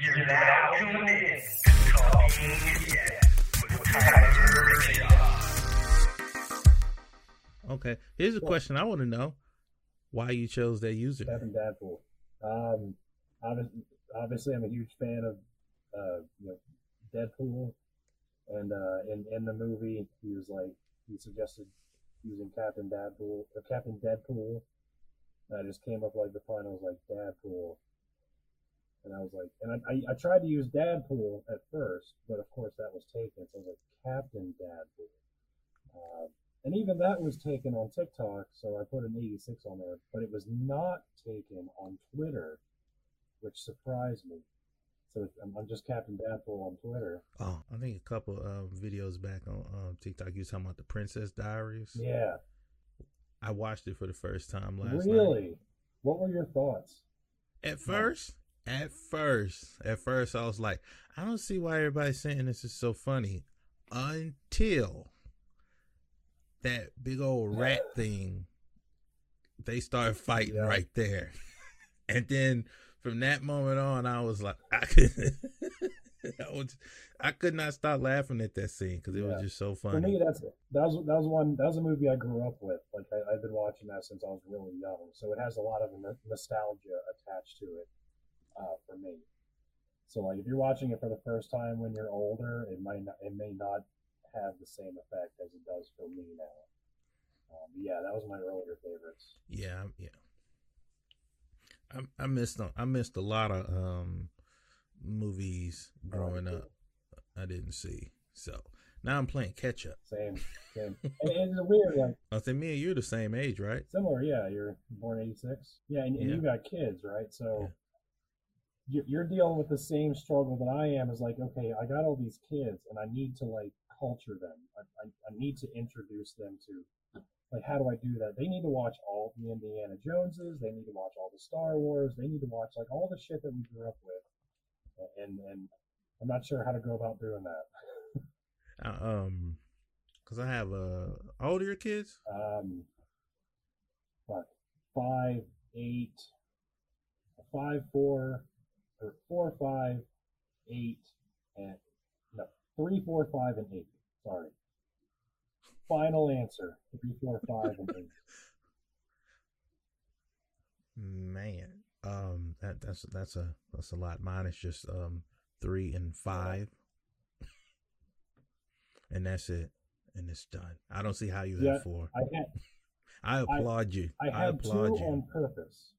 You're now tuned in to Talking Idiot with Tyler Rickshaw. Okay. Here's a question I want to know: Why you chose that user? Captain Dadpool. Um, obviously, obviously, I'm a huge fan of uh, you know Deadpool, and uh, in in the movie, he was like he suggested using Captain Dadpool or Captain Deadpool. And I just came up like the pun. I was like Dadpool, and I was like, and I, I, I tried to use Dadpool at first, but of course that was taken. So I was like Captain Dadpool. Uh, and even that was taken on TikTok, so I put an 86 on there, but it was not taken on Twitter, which surprised me. So I'm, I'm just Captain Dadpool on Twitter. Oh, I think a couple of videos back on um, TikTok, you was talking about the Princess Diaries. Yeah. I watched it for the first time last night. Really? What were your thoughts? At first, at first, at first, I was like, I don't see why everybody's saying this is so funny until that big old rat thing. They started fighting Yeah. right there, and then from that moment on, I was like, I could, I, was, I could not stop laughing at that scene because it Yeah. was just so funny. For me, that's that was that was one that was a movie I grew up with. Like I, I've been watching that since I was really young, so it has a lot of no- nostalgia attached to it uh, for me. So like if you're watching it for the first time when you're older, it might not it may not have the same effect as it does for me now. Um, yeah, that was my earlier favorites. Yeah, yeah. I, I missed a- I missed a lot of um movies growing Oh, up. I didn't see. So now I'm playing catch up. Same, same. and, and it's weird, like I think me and you're the same age, right? similar. Yeah, you're born '86. Yeah, and, and Yeah. you got kids, right? So. Yeah. You're, you're dealing with the same struggle that I am. Is like, okay, I got all these kids, and I need to like culture them. I, I, I need to introduce them to, like, how do I do that? They need to watch all the Indiana Joneses. They need to watch all the Star Wars. They need to watch like all the shit that we grew up with, and and I'm not sure how to go about doing that. I, um, cause I have uh, how old are your kids? Um, what five, eight, five, four, or four, five, eight, and no, three, four, five, and eight. Sorry. Final answer: three, four, five, and eight. Man, um, that that's that's a that's a lot. Mine is just um three and five, and that's it, and it's done. I don't see how you Yeah, have four. I had I applaud you. I I, had two applaud you. on purpose.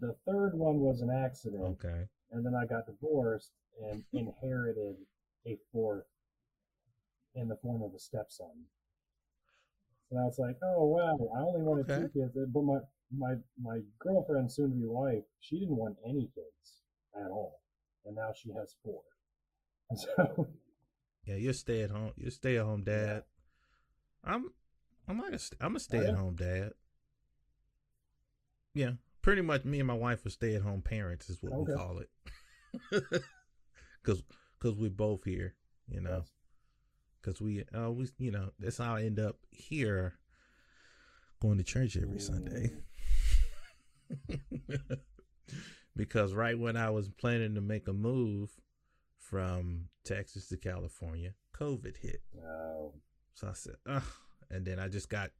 The third one was an accident, Okay. And then I got divorced and inherited a fourth in the form of a stepson. So now it's like, oh wow, I only wanted two kids, but my my my girlfriend, soon to be wife, she didn't want any kids at all, and now she has four. And so Yeah, you're stay at home. You're stay at home dad. I'm I'm like a, I'm a stay at home dad. Yeah, pretty much. Me and my wife are stay at home parents is what we call it. Cause cause we both here, you know. Cause we uh we you know that's how I end up here, going to church every Sunday. because right when I was planning to make a move from Texas to California, COVID hit. no, So I said, ugh. And then I just got,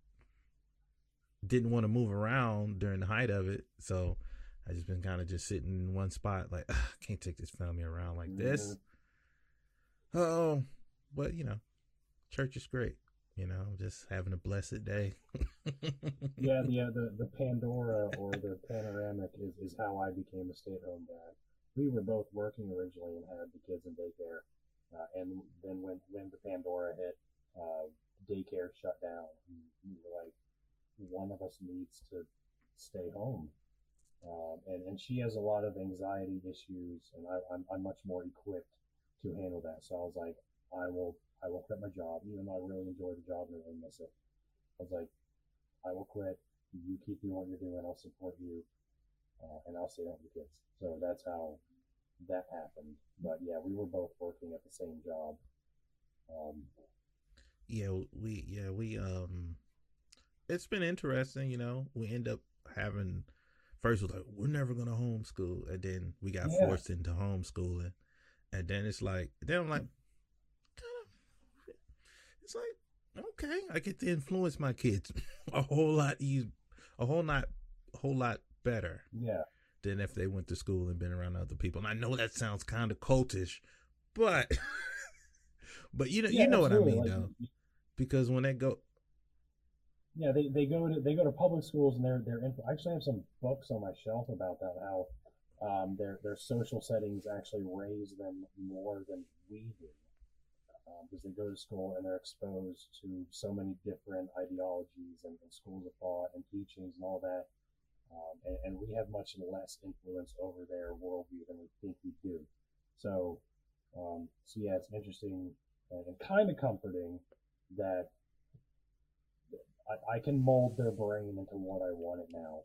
didn't want to move around during the height of it. So I just been kind of just sitting in one spot, like, ugh, can't take this family around like this. Oh, but you know, church is great. You know, just having a blessed day. yeah, the, uh, the the Pandora or the panoramic is, is how I became a stay at home dad. We were both working originally and had the kids in daycare, uh, and then when when the Pandora hit, uh, daycare shut down. We were like, one of us needs to stay home, um, and and she has a lot of anxiety issues, and I, I'm I'm much more equipped to handle that. So I was like, I will I will quit my job, even though I really enjoy the job and I really miss it. I was like, I will quit. You keep doing what you're doing. I'll support you, uh, and I'll stay home with the kids. So that's how that happened. But yeah, we were both working at the same job. Um, yeah, we, yeah, we, um, it's been interesting, you know, we end up having first was like, we're never gonna homeschool, and then we got Yeah. forced into homeschooling, and then it's like, then I'm like, it's like, okay, I get to influence my kids a whole lot easy, a whole lot, a whole lot better Yeah. than if they went to school and been around other people. And I know that sounds kind of cultish, but but you know Yeah, you know what I mean Like, though, because when they go, Yeah, they, they go to they go to public schools and they're they're I actually have some books on my shelf about that how um, their their social settings actually raise them more than we do um, because they go to school and they're exposed to so many different ideologies and, and schools of thought and teachings and all that, um, and, and we have much less influence over their worldview than we think we do. So, um, so yeah, it's interesting and, and kind of comforting that I, I can mold their brain into what I want it now.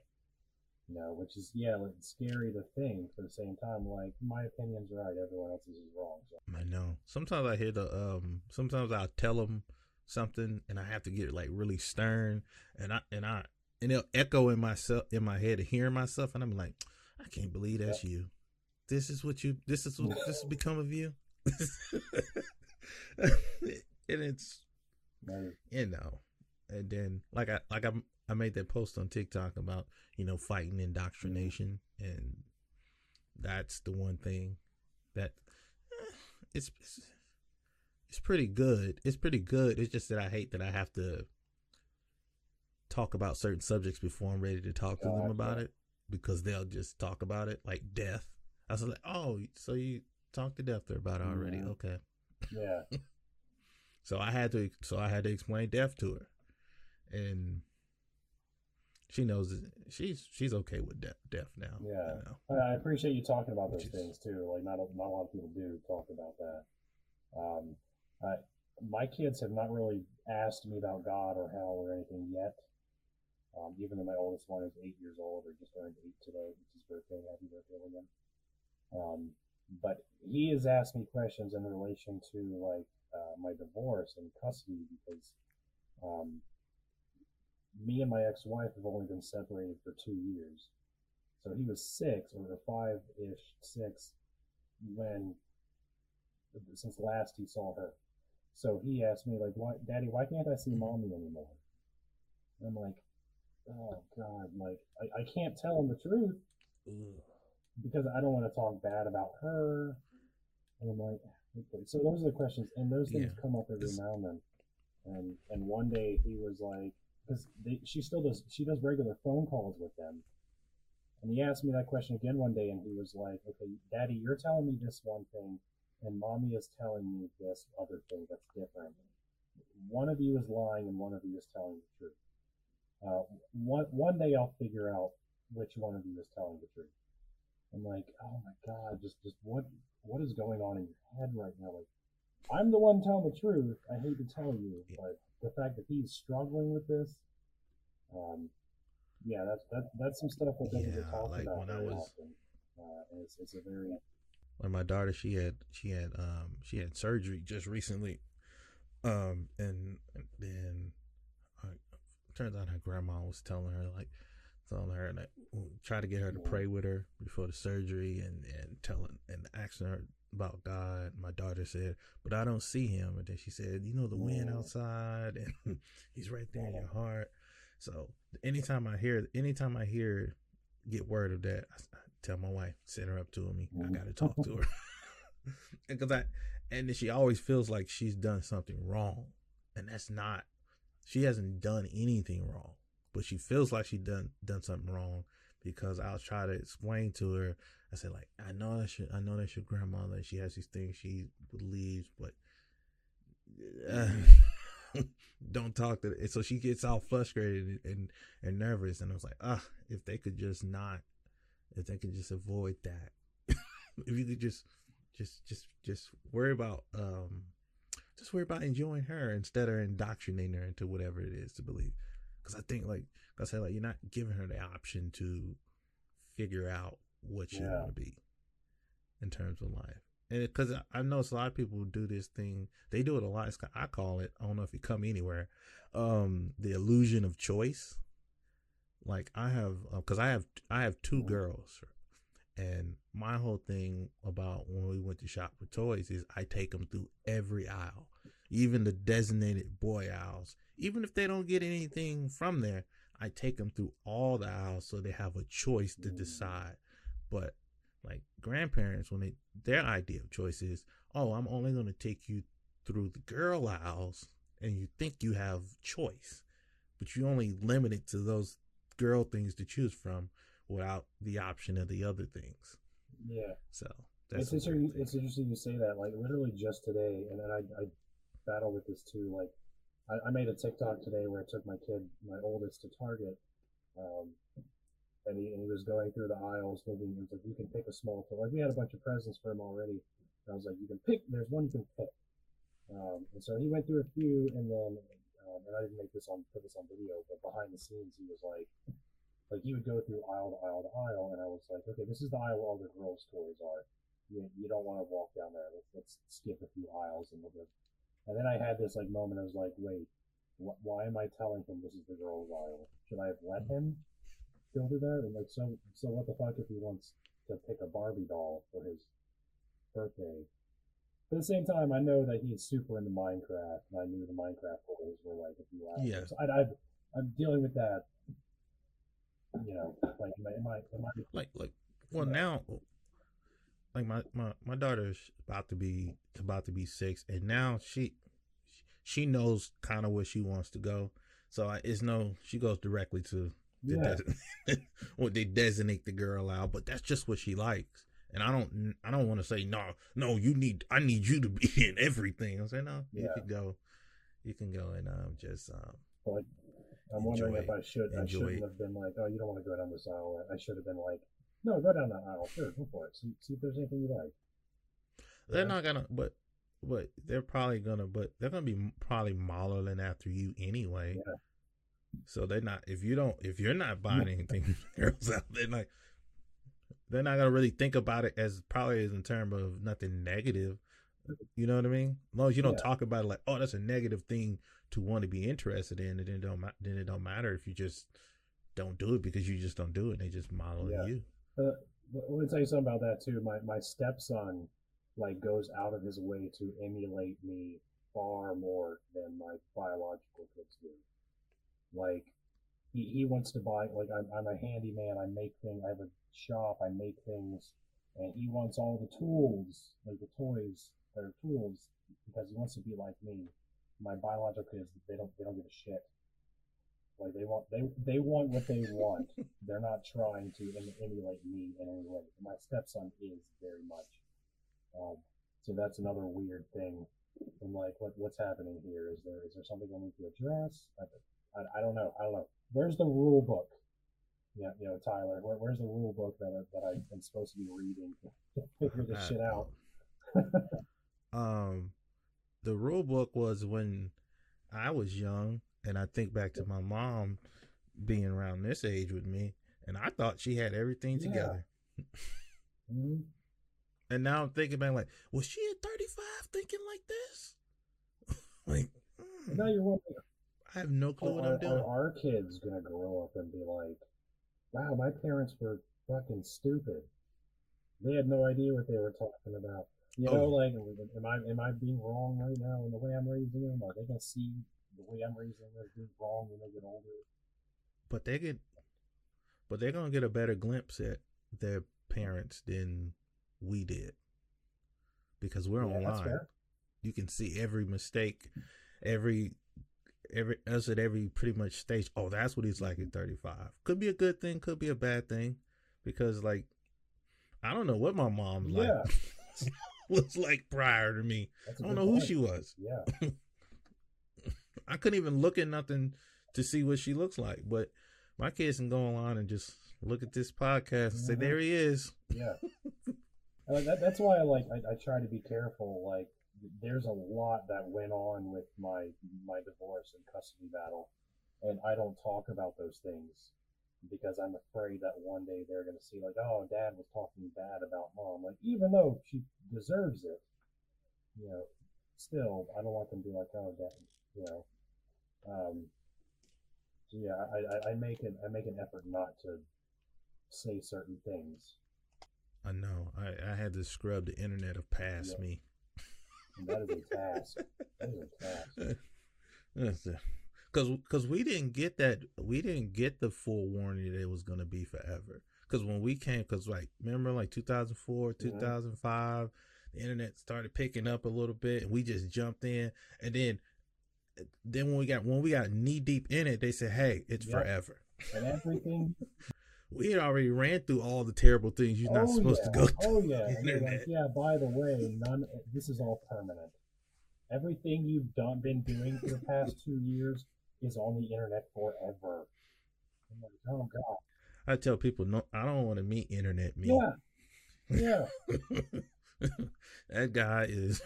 You know, which is yeah, like, scary to think. But at the same time, like my opinion's right, everyone else's is wrong. So I know sometimes I hear the um, sometimes I'll tell them something and I have to get like really stern, and I and I and it'll echo in myself in my head, hearing myself, and I'm like, I can't believe that's you. This is what you. This is what this has become of you. and it's you know and then like i like i i made that post on tiktok about you know fighting indoctrination. And that's the one thing that eh, it's, it's it's pretty good. It's pretty good. It's just that i hate that i have to talk about certain subjects before i'm ready to talk to them about it because they'll just talk about it like death. I was like oh so you talked to death there about it already. Mhm. okay. Yeah, so I had to so I had to explain death to her. And she knows she's she's okay with death death now. you Yeah. know. I appreciate you talking about those things too. Like not a, not a lot of people do talk about that. Um, I, my kids have not really asked me about God or hell or anything yet. Um, even though my oldest one is eight years old or just turned eight today, it's his birthday. Happy birthday, William. Um, but he has asked me questions in relation to like uh, my divorce and custody because um, me and my ex-wife have only been separated for two years. So he was six or five ish, six, when since last he saw her. So he asked me like, "Why, Daddy? Why can't I see mommy anymore?" And I'm like, "Oh God! Like I, I can't tell him the truth because I don't want to talk bad about her." And I'm like, okay. "So those are the questions, and those things Yeah. come up every now and then." And and one day he was like, because she still does she does regular phone calls with them. And he asked me that question again one day, and he was like, "Okay, Daddy, you're telling me this one thing, and Mommy is telling me this other thing that's different. One of you is lying, and one of you is telling the truth. Uh, one one day I'll figure out which one of you is telling the truth." I'm like, "Oh my God, just just what what is going on in your head right now? Like, I'm the one telling the truth. I hate to tell you, but the fact that he's struggling with this, um, yeah, that's that, that's some stuff that doesn't get talked like about when I was- often. Uh, it's it's a very when my daughter she had she had um she had surgery just recently um and then uh, turns out her grandma was telling her like telling her like try to get her to pray with her before the surgery and and telling and asking her about God my daughter said but I don't see him. And then she said you know the wind outside and he's right there in your heart. So anytime I hear anytime I hear get word of that I, I tell my wife send her up to me. I Mhm. gotta talk to her. Because I and then she always feels like she's done something wrong, and that's not. She hasn't done anything wrong, but she feels like she done done something wrong because I'll try to explain to her. I said like I know that's your, I know that's your grandmother. She has these things she believes, but uh, don't talk to. Her. So she gets all frustrated and and nervous, and I was like, ah, if they could just not, if they could just avoid that, if you could just just just just worry about um just worry about enjoying her instead of indoctrinating her into whatever it is to believe because i think like i said like you're not giving her the option to figure out what she Yeah. want to be in terms of life. And because I, know a lot of people do this thing they do it a lot it's, i call it i don't know if you come anywhere um the illusion of choice. Like I have because I have I have two girls, and my whole thing about when we went to shop for toys is I take them through every aisle, even the designated boy aisles. Even if they don't get anything from there, I take them through all the aisles so they have a choice to decide. But like grandparents, when they their idea of choice is, oh, I'm only going to take you through the girl aisles, and you think you have choice, but you only limit it to those girl things to choose from without the option of the other things. Yeah. So it's interesting. thing. It's interesting you say that. Like literally just today, and then I, I battle with this too. Like I, I made a TikTok today where I took my kid, my oldest, to Target, um, and he and he was going through the aisles looking. He was like, "You can pick a small toy." Like we had a bunch of presents for him already. And I was like, "You can pick. There's one you can pick." Um, and so he went through a few, and then um, and I didn't make this on put this on video, but behind the scenes he was like, like he would go through aisle to aisle to aisle, and I was like, okay, this is the aisle where all the girls' toys are. You, you don't want to walk down there. Let's, let's skip a few aisles and we'll go. And then I had this like moment. I was like, wait, wh- why am I telling him this is the girls' aisle? Should I have let him go through there? And like, so so what the fuck if he wants to pick a Barbie doll for his birthday? But at the same time, I know that he's super into Minecraft, and I knew the Minecraft toys were like a few hours. Yeah. So I, I, I'm dealing with that. You know, like am I, am I, am I like like well now like my, my my daughter's about to be about to be six and now she she knows kind of where she wants to go. So I, it's no she goes directly to the yeah, des- what they designate the girl out but that's just what she likes. And i don't i don't want to say no no you need i need you to be in everything. I'm saying no you can go you can go and um just um but I'm wondering Enjoy if I should, I shouldn't have been like, oh, you don't want to go down this aisle. I should have been like, no, go down that aisle. Sure, go for it. See, see if there's anything you like. They're Yeah. not gonna, but but they're probably gonna, but they're gonna be probably modeling after you anyway. Yeah. So they're not. If you don't, if you're not buying anything girls out, they're not. They're not gonna really think about it as probably as in terms of nothing negative. You know what I mean? As long as you don't Yeah. talk about it like, oh, that's a negative thing to want to be interested in, and it don't ma- then it don't matter if you just don't do it because you just don't do it. They just model Yeah. you. Uh, but let me tell you something about that too. My my stepson like goes out of his way to emulate me far more than my biological kids do. Like he, he wants to buy like I'm I'm a handyman. I make things. I have a shop. I make things, and he wants all the tools, like the toys that are tools, because he wants to be like me. My biological kids, they don't they don't give a shit. Like they want they they want what they want. They're not trying to em- emulate me in any way. My stepson is very much. Um, so that's another weird thing. And like, what what's happening here? Is there is there something I need to address? I, I, I don't know. I don't know. Where's the rule book? Yeah, you know, Tyler. Where, where's the rule book that I, that I am supposed to be reading to, to figure this shit out? um the rule book was when I was young and I think back to my mom being around this age with me and I thought she had everything Yeah. together. Mhm. And now I'm thinking back like, was she at 35 thinking like this? like mm, Now you're wondering, I have no clue what are, I'm doing. are our kids gonna grow up and be like, "Wow, my parents were fucking stupid. They had no idea what they were talking about." You know, like, am I am I being wrong right now in the way I'm raising them? Are they gonna see the way I'm raising them as being wrong when they get older? But they get but they're going to get a better glimpse at their parents than we did. Because we're Yeah, online. you can see every mistake, every every us at every pretty much stage. Oh, that's what he's like at 35. Could be a good thing, could be a bad thing, because like I don't know what my mom's Yeah. like was like prior to me. I don't know who she was. Yeah, I couldn't even look at nothing to see what she looks like. But my kids can go online and just look at this podcast and say, Mhm. "There he is." yeah. Uh, that, that's why I like I, I try to be careful. Like, there's a lot that went on with my my divorce and custody battle, and I don't talk about those things because I'm afraid that one day they're going to see like, oh, dad was talking bad about mom. Like, even though she deserves it, you know, still I don't want them to be like, oh, dad, you know. Um, So yeah, I, I, I make an I make an effort not to say certain things. I know. I, I had to scrub the internet of past Yeah. me. And that is a task. That is a task. Because because we didn't get that we didn't get the full warning that it was gonna be forever. Because when we came, because like remember like 2004, Mhm. 2005, the internet started picking up a little bit, and we just jumped in, and then then when we got when we got knee deep in it, they said, "Hey, it's Yep. forever." And everything. We had already ran through all the terrible things you're not oh, supposed yeah. to go through. Oh yeah. like, yeah. By the way, none. This is all permanent. Everything you've done, been doing for the past two years is on the internet forever. Like, oh god. I tell people, no, I don't want to meet internet me. Yeah. Yeah. that guy is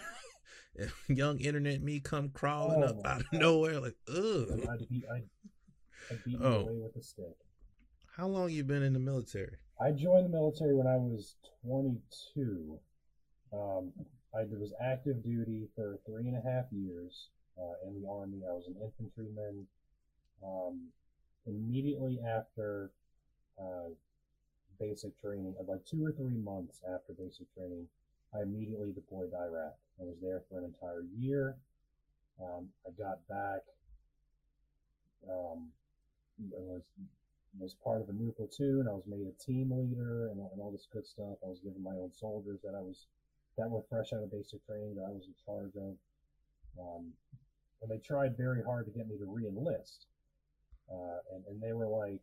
young internet me come crawling Oh up out of nowhere like ugh. I'd beat, I'd, I'd beat Oh. away with a stick. How long you been in the military? I joined the military when I was 22. Um, I was active duty for three and a half years uh, in the army. I was an infantryman. Um, immediately after uh, basic training, uh, like two or three months after basic training, I immediately deployed to Iraq. I was there for an entire year. Um, I got back. Um, was was part of a new platoon. I was made a team leader and, and all this good stuff. I was given my own soldiers that I was that were fresh out of basic training that I was in charge of. Um, and they tried very hard to get me to re-enlist. Uh, and, and they were like,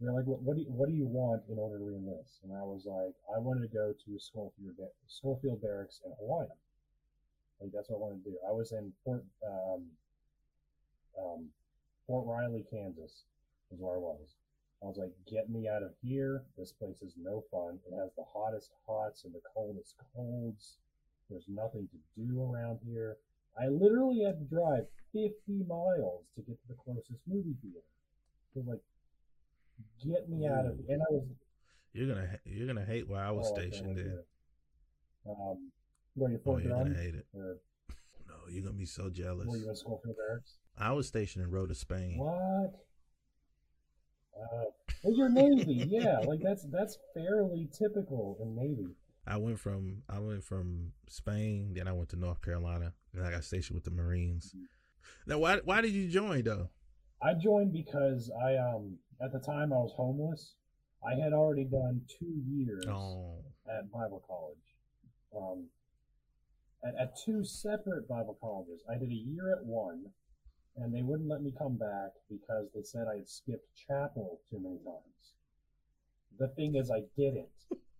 they're like, what, what do you, what do you want in order to re-enlist? And I was like, I wanted to go to Schofield, Schofield Barracks in Hawaii. Like that's what I wanted to do. I was in Fort um, um, Fort Riley, Kansas, is where I was. I was like, get me out of here. This place is no fun. It has the hottest hots and the coldest colds. There's nothing to do around here. I literally had to drive 50 miles to get to the closest movie theater. to like, get me out of. And I was You're gonna you're gonna hate where I was oh, stationed in. Um, were you oh, you're gonna hate it. Or No, you're gonna be so jealous. were you in Schofield Barracks? I was stationed in Rota, Spain. What? Uh, well, you're Navy, yeah. Like that's that's fairly typical in Navy. I went from I went from Spain, then I went to North Carolina, and I got stationed with the Marines. Now, why why did you join though? I joined because I um at the time I was homeless. I had already done two years Oh, at Bible college. Um, at, at two separate Bible colleges. I did a year at one, and they wouldn't let me come back because they said I had skipped chapel too many times. The thing is, I didn't.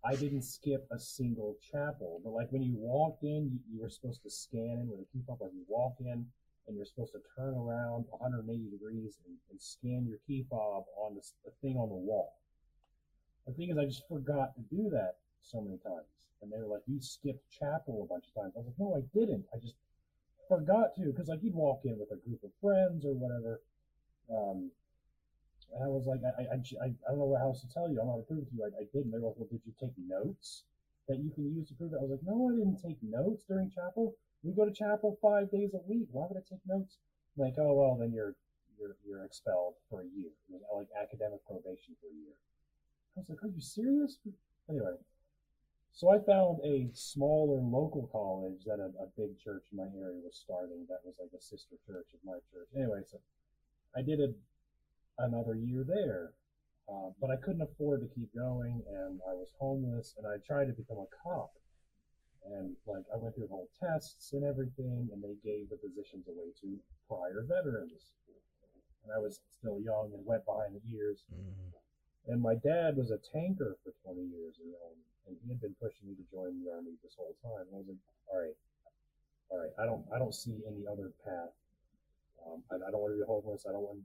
I didn't skip a single chapel. But like when you walked in, you, you were supposed to scan in with a key fob. Like you walk in, and you're supposed to turn around 180 degrees and, and scan your key fob on this, the thing on the wall. The thing is, I just forgot to do that so many times. And they were like, you skipped chapel a bunch of times. I was like, no, I didn't. I just forgot to. Because, like, you'd walk in with a group of friends or whatever. Um, and I was like, I, I, I, I don't know what else to tell you. I'm not approved to you. I, I didn't. They were like, well, did you take notes that you can use to prove it? I was like, no, I didn't take notes during chapel. We go to chapel five days a week. Why would I take notes? Like, oh, well, then you're you're you're expelled for a year. It was like academic probation for a year. I was like, are you serious? Anyway, so I found a smaller local college that a, a big church in my area was starting that was like a sister church of my church. Anyway, so I did a, another year there, uh, but I couldn't afford to keep going, and I was homeless, and I tried to become a cop. And like I went through the whole tests and everything, and they gave the positions away to prior veterans. And I was still young and wet behind the ears. mm. And my dad was a tanker for 20 years in the army, and he had been pushing me to join the army this whole time. And I was like, all right, all right, I don't, I don't see any other path. Um, I, I don't want to be homeless. I don't want.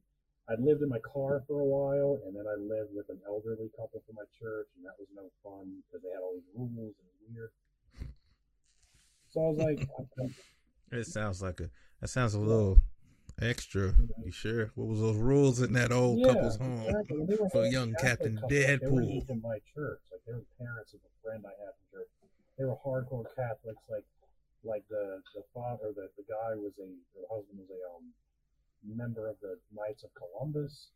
I lived in my car for a while, and then I lived with an elderly couple from my church, and that was no fun because they had all these rules and weird. So I was like, It sounds like a that sounds a little extra. You sure? What was those rules in that old yeah, couple's home? exactly. And they were for young Catholic Captain couple. Like, They were Deadpool. even my church. Like they were parents of a friend I had from church. They were hardcore Catholics. Like like the the father, the the guy was a the husband was a um member of the Knights of Columbus.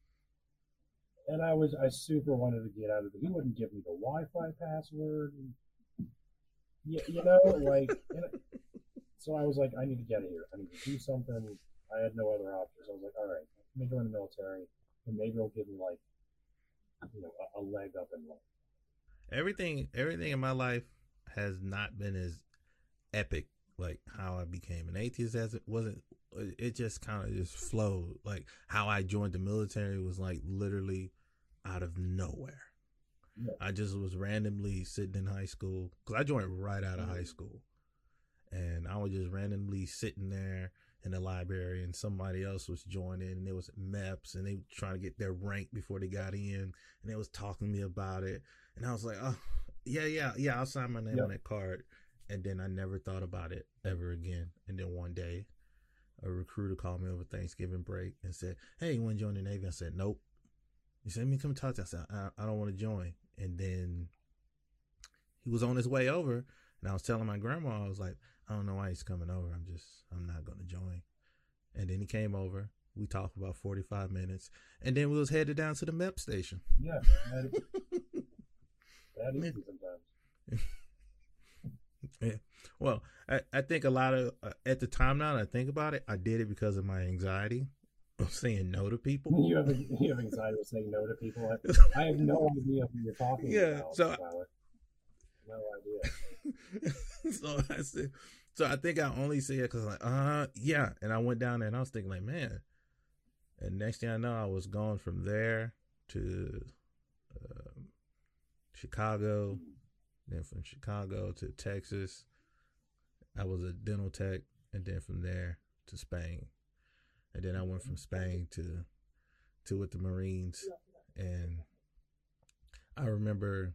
And I was I super wanted to get out of it. He wouldn't give me the Wi-Fi password. You, you know, like, so I was like, I need to get here. I need to do something. I had no other options. I was like, all right, let me join the military, and maybe it'll give me like, you know, a, a leg up in life. everything everything in my life has not been as epic like how I became an atheist as it wasn't it just kind of just flowed like how I joined the military was like literally out of nowhere Yeah. I just was randomly sitting in high school because I joined right out of high mm-hmm. school and I was just randomly sitting there in the library and somebody else was joining and it was MEPS and they were trying to get their rank before they got in and they was talking to me about it and I was like, oh, yeah, yeah, yeah, I'll sign my name Yep. on that card. And then I never thought about it ever again. And then one day, a recruiter called me over Thanksgiving break and said, hey, you want to join the Navy? I said, nope. He said, let me come talk to you. I said, I, I don't want to join. And then he was on his way over. And I was telling my grandma, I was like, I don't know why he's coming over. I'm just, I'm not going to join. And then he came over. We talked about 45 minutes. And then we was headed down to the MEP station. Yeah, that, that easy sometimes. Well, I, I think a lot of uh, at the time now that I think about it, I did it because of my anxiety of saying no to people. You have you have anxiety of saying no to people. I, I have no idea who you're talking Yeah, about. so- no idea. so I said, so I think I only say it because like, uh, yeah. And I went down there and I was thinking like, man. And next thing I know, I was going from there to um, Chicago, then from Chicago to Texas. I was a dental tech, and then from there to Spain, and then I went from Spain to to with the Marines, and I remember.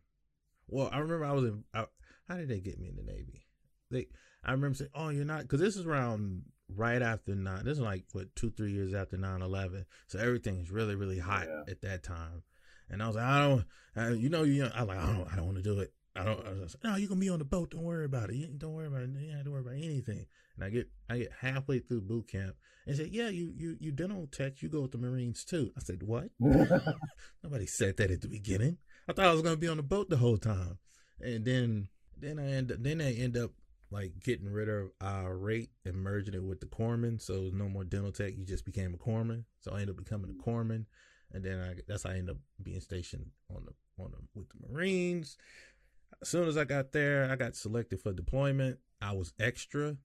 Well, I remember I was in. I, how did they get me in the Navy? They, I remember saying, "Oh, you're not," because this is around right after nine. This is like what two, three years after 9-11. so everything's really, really hot Yeah. at that time. And I was like, I don't, I, you know, you. I like, I don't, I don't want to do it. I don't. I was no, you gonna be on the boat. Don't worry about it. You, don't worry about it. You don't have to worry about anything. And I get, I get halfway through boot camp and say, yeah, you, you, you dental tech. You go with the Marines too. I said, what? Nobody said that at the beginning. I thought I was gonna be on the boat the whole time, and then then I end up then I end up like getting rid of our rate and merging it with the corpsman. So it was no more dental tech. You just became a corpsman. So I ended up becoming a corpsman, and then I that's how I ended up being stationed on the on the with the Marines. As soon as I got there, I got selected for deployment. I was extra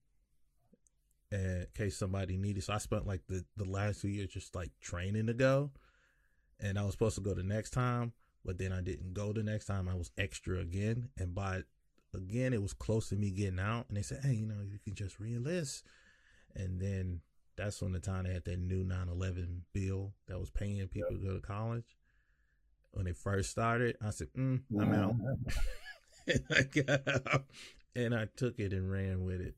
in case somebody needed. So I spent like the, the last two years just like training to go. And I was supposed to go the next time, but then I didn't go the next time. I was extra again. And by again, it was close to me getting out. And they said, hey, you know, you can just re-enlist. And then that's when the time they had that new 9 11 bill that was paying people to go to college. When they first started, I said, mm, I'm out. and I got and I took it and ran with it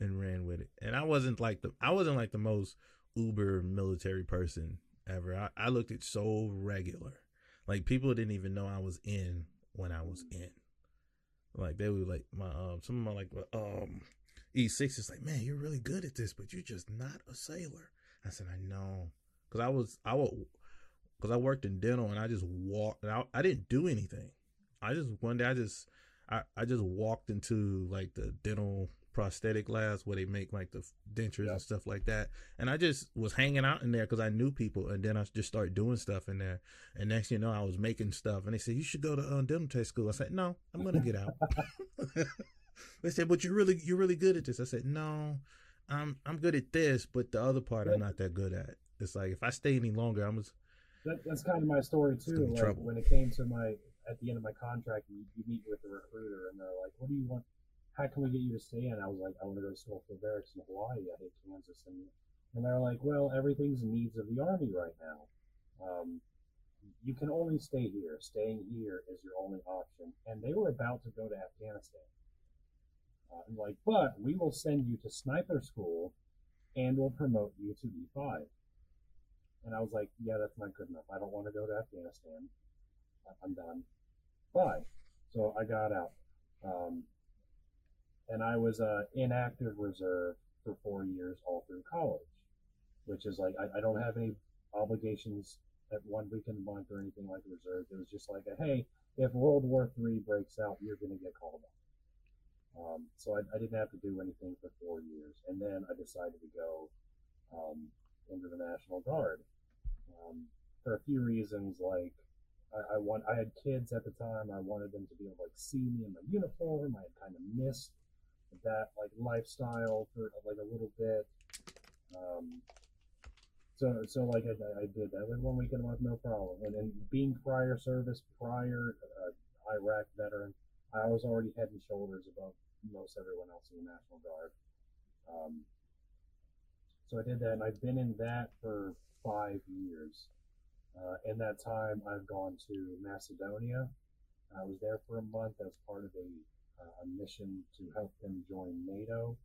and ran with it. And I wasn't like the I wasn't like the most uber military person ever. I, I looked at so regular. Like people didn't even know I was in when I was in. Like they were like my um some of my like um E six is like, man, you're really good at this, but you're just not a sailor. I said, I know. Cause I was I would because I worked in dental and I just walked I, I didn't do anything. I just one day I just I, I just walked into like the dental prosthetic labs where they make like the dentures Yeah. and stuff like that, and I just was hanging out in there because I knew people, and then I just started doing stuff in there. And next thing you know, I was making stuff, and they said you should go to um, dental tech school. I said no, I'm gonna get out. they said, but you're really you're really good at this. I said no, I'm I'm good at this, but the other part I'm not that good at. It's like if I stay any longer, I'm just That, that's kind of my story too. Like trouble. when it came to my at the end of my contract, you, you meet with the recruiter, and they're like, "What do you want? How can we get you to stay?" And I was like, "I want to go to Schofield Barracks in Hawaii. I hate Kansas." And and they're like, "Well, everything's needs of the army right now. Um, you can only stay here. Staying here is your only option." And they were about to go to Afghanistan. Uh, and like, but we will send you to sniper school, and we'll promote you to E5. And I was like, yeah, that's not good enough. I don't want to go to Afghanistan. I'm done. Bye. So I got out. Um, and I was uh, inactive reserve for four years all through college. which is like I, I don't have any obligations at one weekend a month or anything like reserve. It was just like a hey, if World War Three breaks out, you're gonna get called up. Um, so I, I didn't have to do anything for four years, and then I decided to go um, into the National Guard um, for a few reasons. Like I, I want, I had kids at the time. I wanted them to be able to like see me in my uniform. I had kind of missed that like lifestyle for like a little bit. Um, so, so like I, I did that like one weekend month, no problem. And then being prior service, prior uh, Iraq veteran, I was already head and shoulders above most everyone else in the National Guard. Um, so I did that, and I've been in that for five years. Uh, in that time, I've gone to Macedonia. I was there for a month as part of a, uh, a mission to help them join NATO,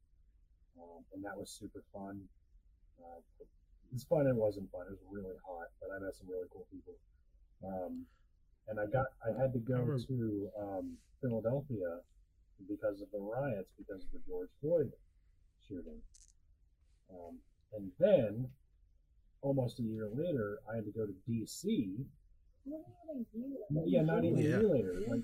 um, and that was super fun. Uh, it's fun. It wasn't fun. It was really hot, but I met some really cool people. Um, and I got I had to go to um, Philadelphia because of the riots, because of the George Floyd shooting. Um, and then, almost a year later, I had to go to D.C. Yeah, not even Yeah. a year later. Like,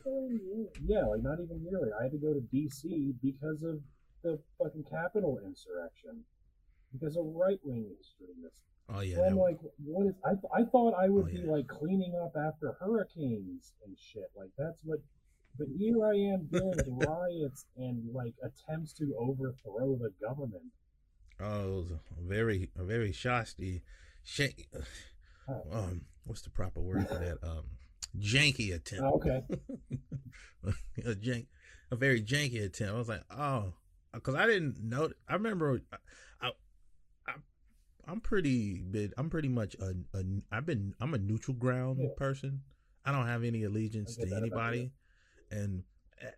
yeah, like not even a year later. I had to go to D.C. because of the fucking Capitol insurrection, because of right wing extremists. Oh yeah, So I'm that- like, what is? I, I thought I would Oh, be yeah. like cleaning up after hurricanes and shit. Like that's what. But here I am dealing with riots and like attempts to overthrow the government. oh, it was very, very shasty, shank, Oh. um, what's the proper word for that? Um, janky attempt. Oh, okay. a jank, a very janky attempt. I was like, oh, because I didn't know. I remember, I, I, I'm pretty big. I'm pretty much a, a. I've been. I'm a neutral ground Yeah. person. I don't have any allegiance to anybody, and eh,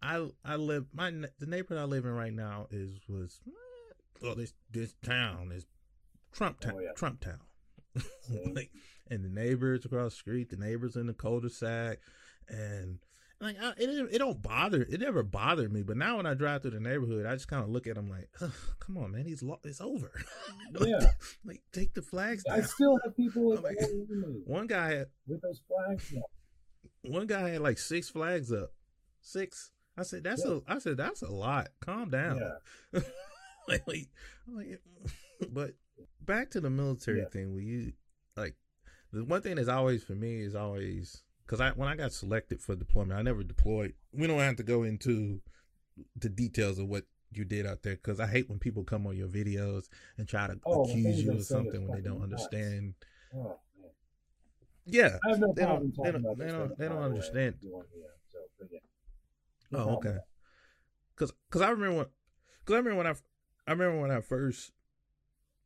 I I live my the neighborhood I live in right now is was well this this town is Trump town Oh, yeah. Trump town. Mm-hmm. Like, and the neighbors across the street, the neighbors in the cul-de-sac, and like I, it, it don't bother. It never bothered me, but now when I drive through the neighborhood, I just kind of look at them like, "Come on, man, he's lo- it's over." like, Yeah. like take the flags down. I still have people like- One guy had with those flags. up. one guy had like six flags up, six. I said that's Yeah. a. I said that's a lot. Calm down. Yeah. like, like, like, but back to the military Yeah. thing. Where you like the one thing that's always for me is always because I when I got selected for deployment, I never deployed. We don't have to go into the details of what you did out there because I hate when people come on your videos and try to Oh, accuse you of something when they don't nuts. understand. Oh. Yeah. No They don't- they don't- they don't- they don't by the way, understand. if yeah, so, yeah. No Oh, okay. Cause, cause I remember when, cause I remember when I, I remember when I first,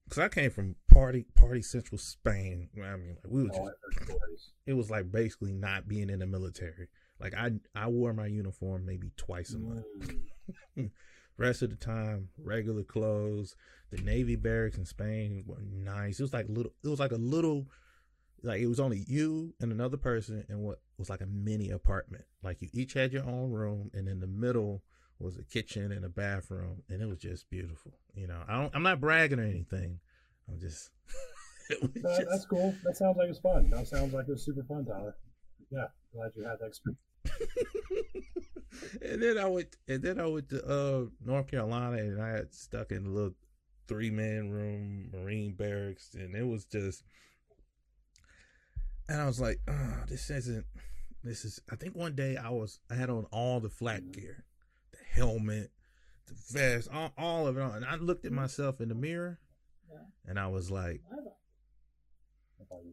cause I came from party, party central Spain. I mean, like we were just, I've heard stories. it was like basically not being in the military. Like I, I wore my uniform maybe twice a month. Mm. Rest of the time, regular clothes. The Navy barracks in Spain were nice. It was like little. It was like a little, like it was only you and another person in what was like a mini apartment. Like you each had your own room, and in the middle was a kitchen and a bathroom, and it was just beautiful. You know, I don't. I'm not bragging or anything. I'm just. That- just- that's cool. That sounds like it's fun. That sounds like it was super fun, Tyler. Yeah, glad you had that experience. and then I went, and then I went to uh, North Carolina, and I had stuck in a little three man room, Marine barracks, and it was just, and I was like, oh, this isn't, this is. I think one day I was, I had on all the flak gear, the helmet, the vest, all, all of it on, and I looked at myself in the mirror, and I was like,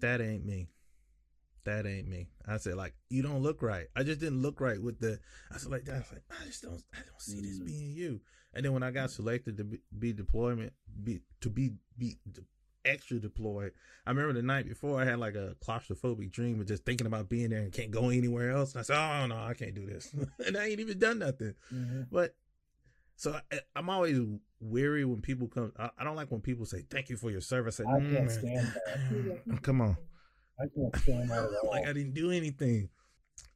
that ain't me. That ain't me. I said, like, you don't look right. I just didn't look right with the. I said, like, that. I was like, I just don't. I don't see this Mm. being you. And then when I got selected to be, be deployment, be to be be extra deployed, I remember the night before I had like a claustrophobic dream of just thinking about being there and can't go anywhere else. And I said, oh no, I can't do this, and I ain't even done nothing. Mhm. But so I, I'm always weary when people come. I, I don't like when people say thank you for your service. I, can't "Mm, stand that. Come on, I can't stand that at all. like I didn't do anything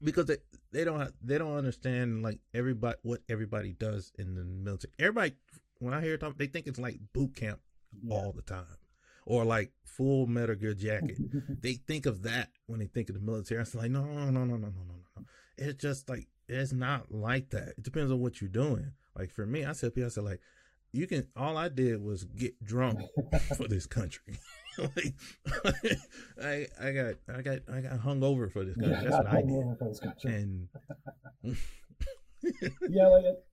because they they don't have, they don't understand like everybody what everybody does in the military. Everybody when I hear talk, they think it's like boot camp Yeah. all the time. Or like full Metal Gear jacket. they think of that when they think of the military. It's like no, no, no, no, no, no, no, no. It's just like it's not like that. It depends on what you're doing. Like for me, I said, I said like you can. All I did was get drunk for this country. like, I I got I got I got hung over for this country. Yeah, That's what I did. for this country. And yeah, like it,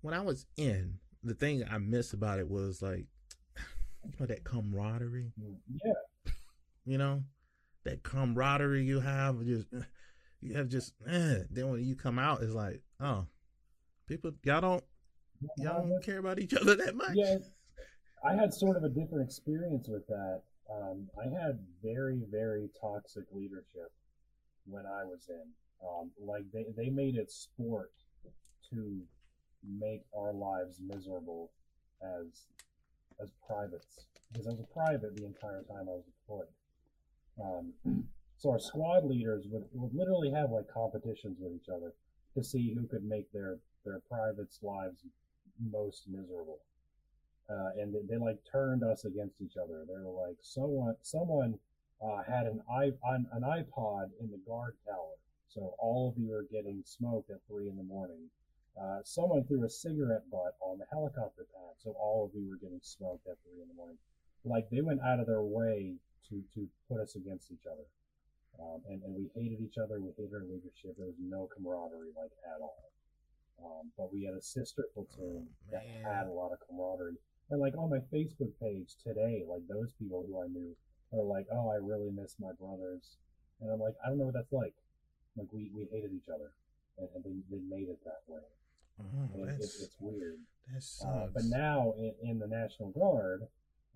when I was in, the thing I missed about it was like, you know, that camaraderie. yeah, You know, that camaraderie you have. Just you have just. Eh. Then when you come out, it's like, oh, people, y'all don't y'all don't care about each other that much. yeah. I had sort of a different experience with that. Um, I had very, very toxic leadership when I was in. Um, like they, they made it sport to make our lives miserable as as privates because I was a private the entire time I was deployed. Um, so our squad leaders would, would literally have like competitions with each other to see who could make their their privates' lives most miserable. Uh, and they, they like turned us against each other. They were like, someone someone uh, had an i an, an iPod in the guard tower, so all of you are getting smoked at three in the morning. Uh, someone threw a cigarette butt on the helicopter pad, so all of you were getting smoked at three in the morning. Like they went out of their way to to put us against each other, um, and and we hated each other. We hated our leadership. There was no camaraderie like at all. Um, but we had a sister platoon that had a lot of camaraderie. And like on my Facebook page today, like those people who I knew are like, "Oh, I really miss my brothers," and I'm like, "I don't know what that's like." Like we, we hated each other, and, and they, they made it that way. And it, it, that's, it's weird. that sucks. Uh, but now in, in the National Guard,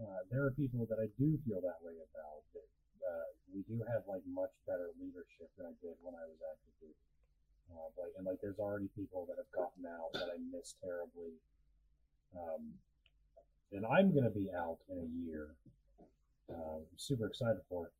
uh, there are people that I do feel that way about. That, uh, we do have like much better leadership than I did when I was active duty. Uh, like and like, there's already people that have gotten out that I miss terribly. Um, and I'm gonna be out in a year. Uh, super excited for it.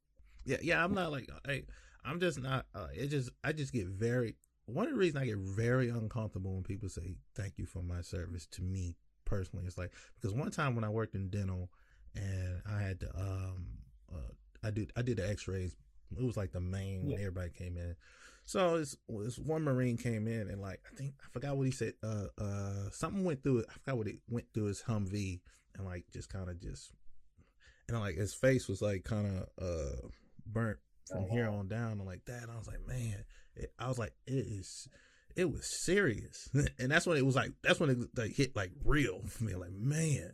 yeah, yeah. I'm not like I. I'm just not. Uh, it just. I just get very. One of the reasons I get very uncomfortable when people say "thank you for my service" to me personally, it's like because one time when I worked in dental and I had to, um, uh, I did I did the X-rays. It was like the main when everybody came in. So this, this one Marine came in and like I think I forgot what he said. Uh, uh, something went through it. I forgot what it went through his Humvee and like just kind of just and like his face was like kind of uh burnt from Oh, here on down and like that. I was like, man, I was like, it is, it was serious, and that's when it was like, that's when it like hit like real for me. Like, man,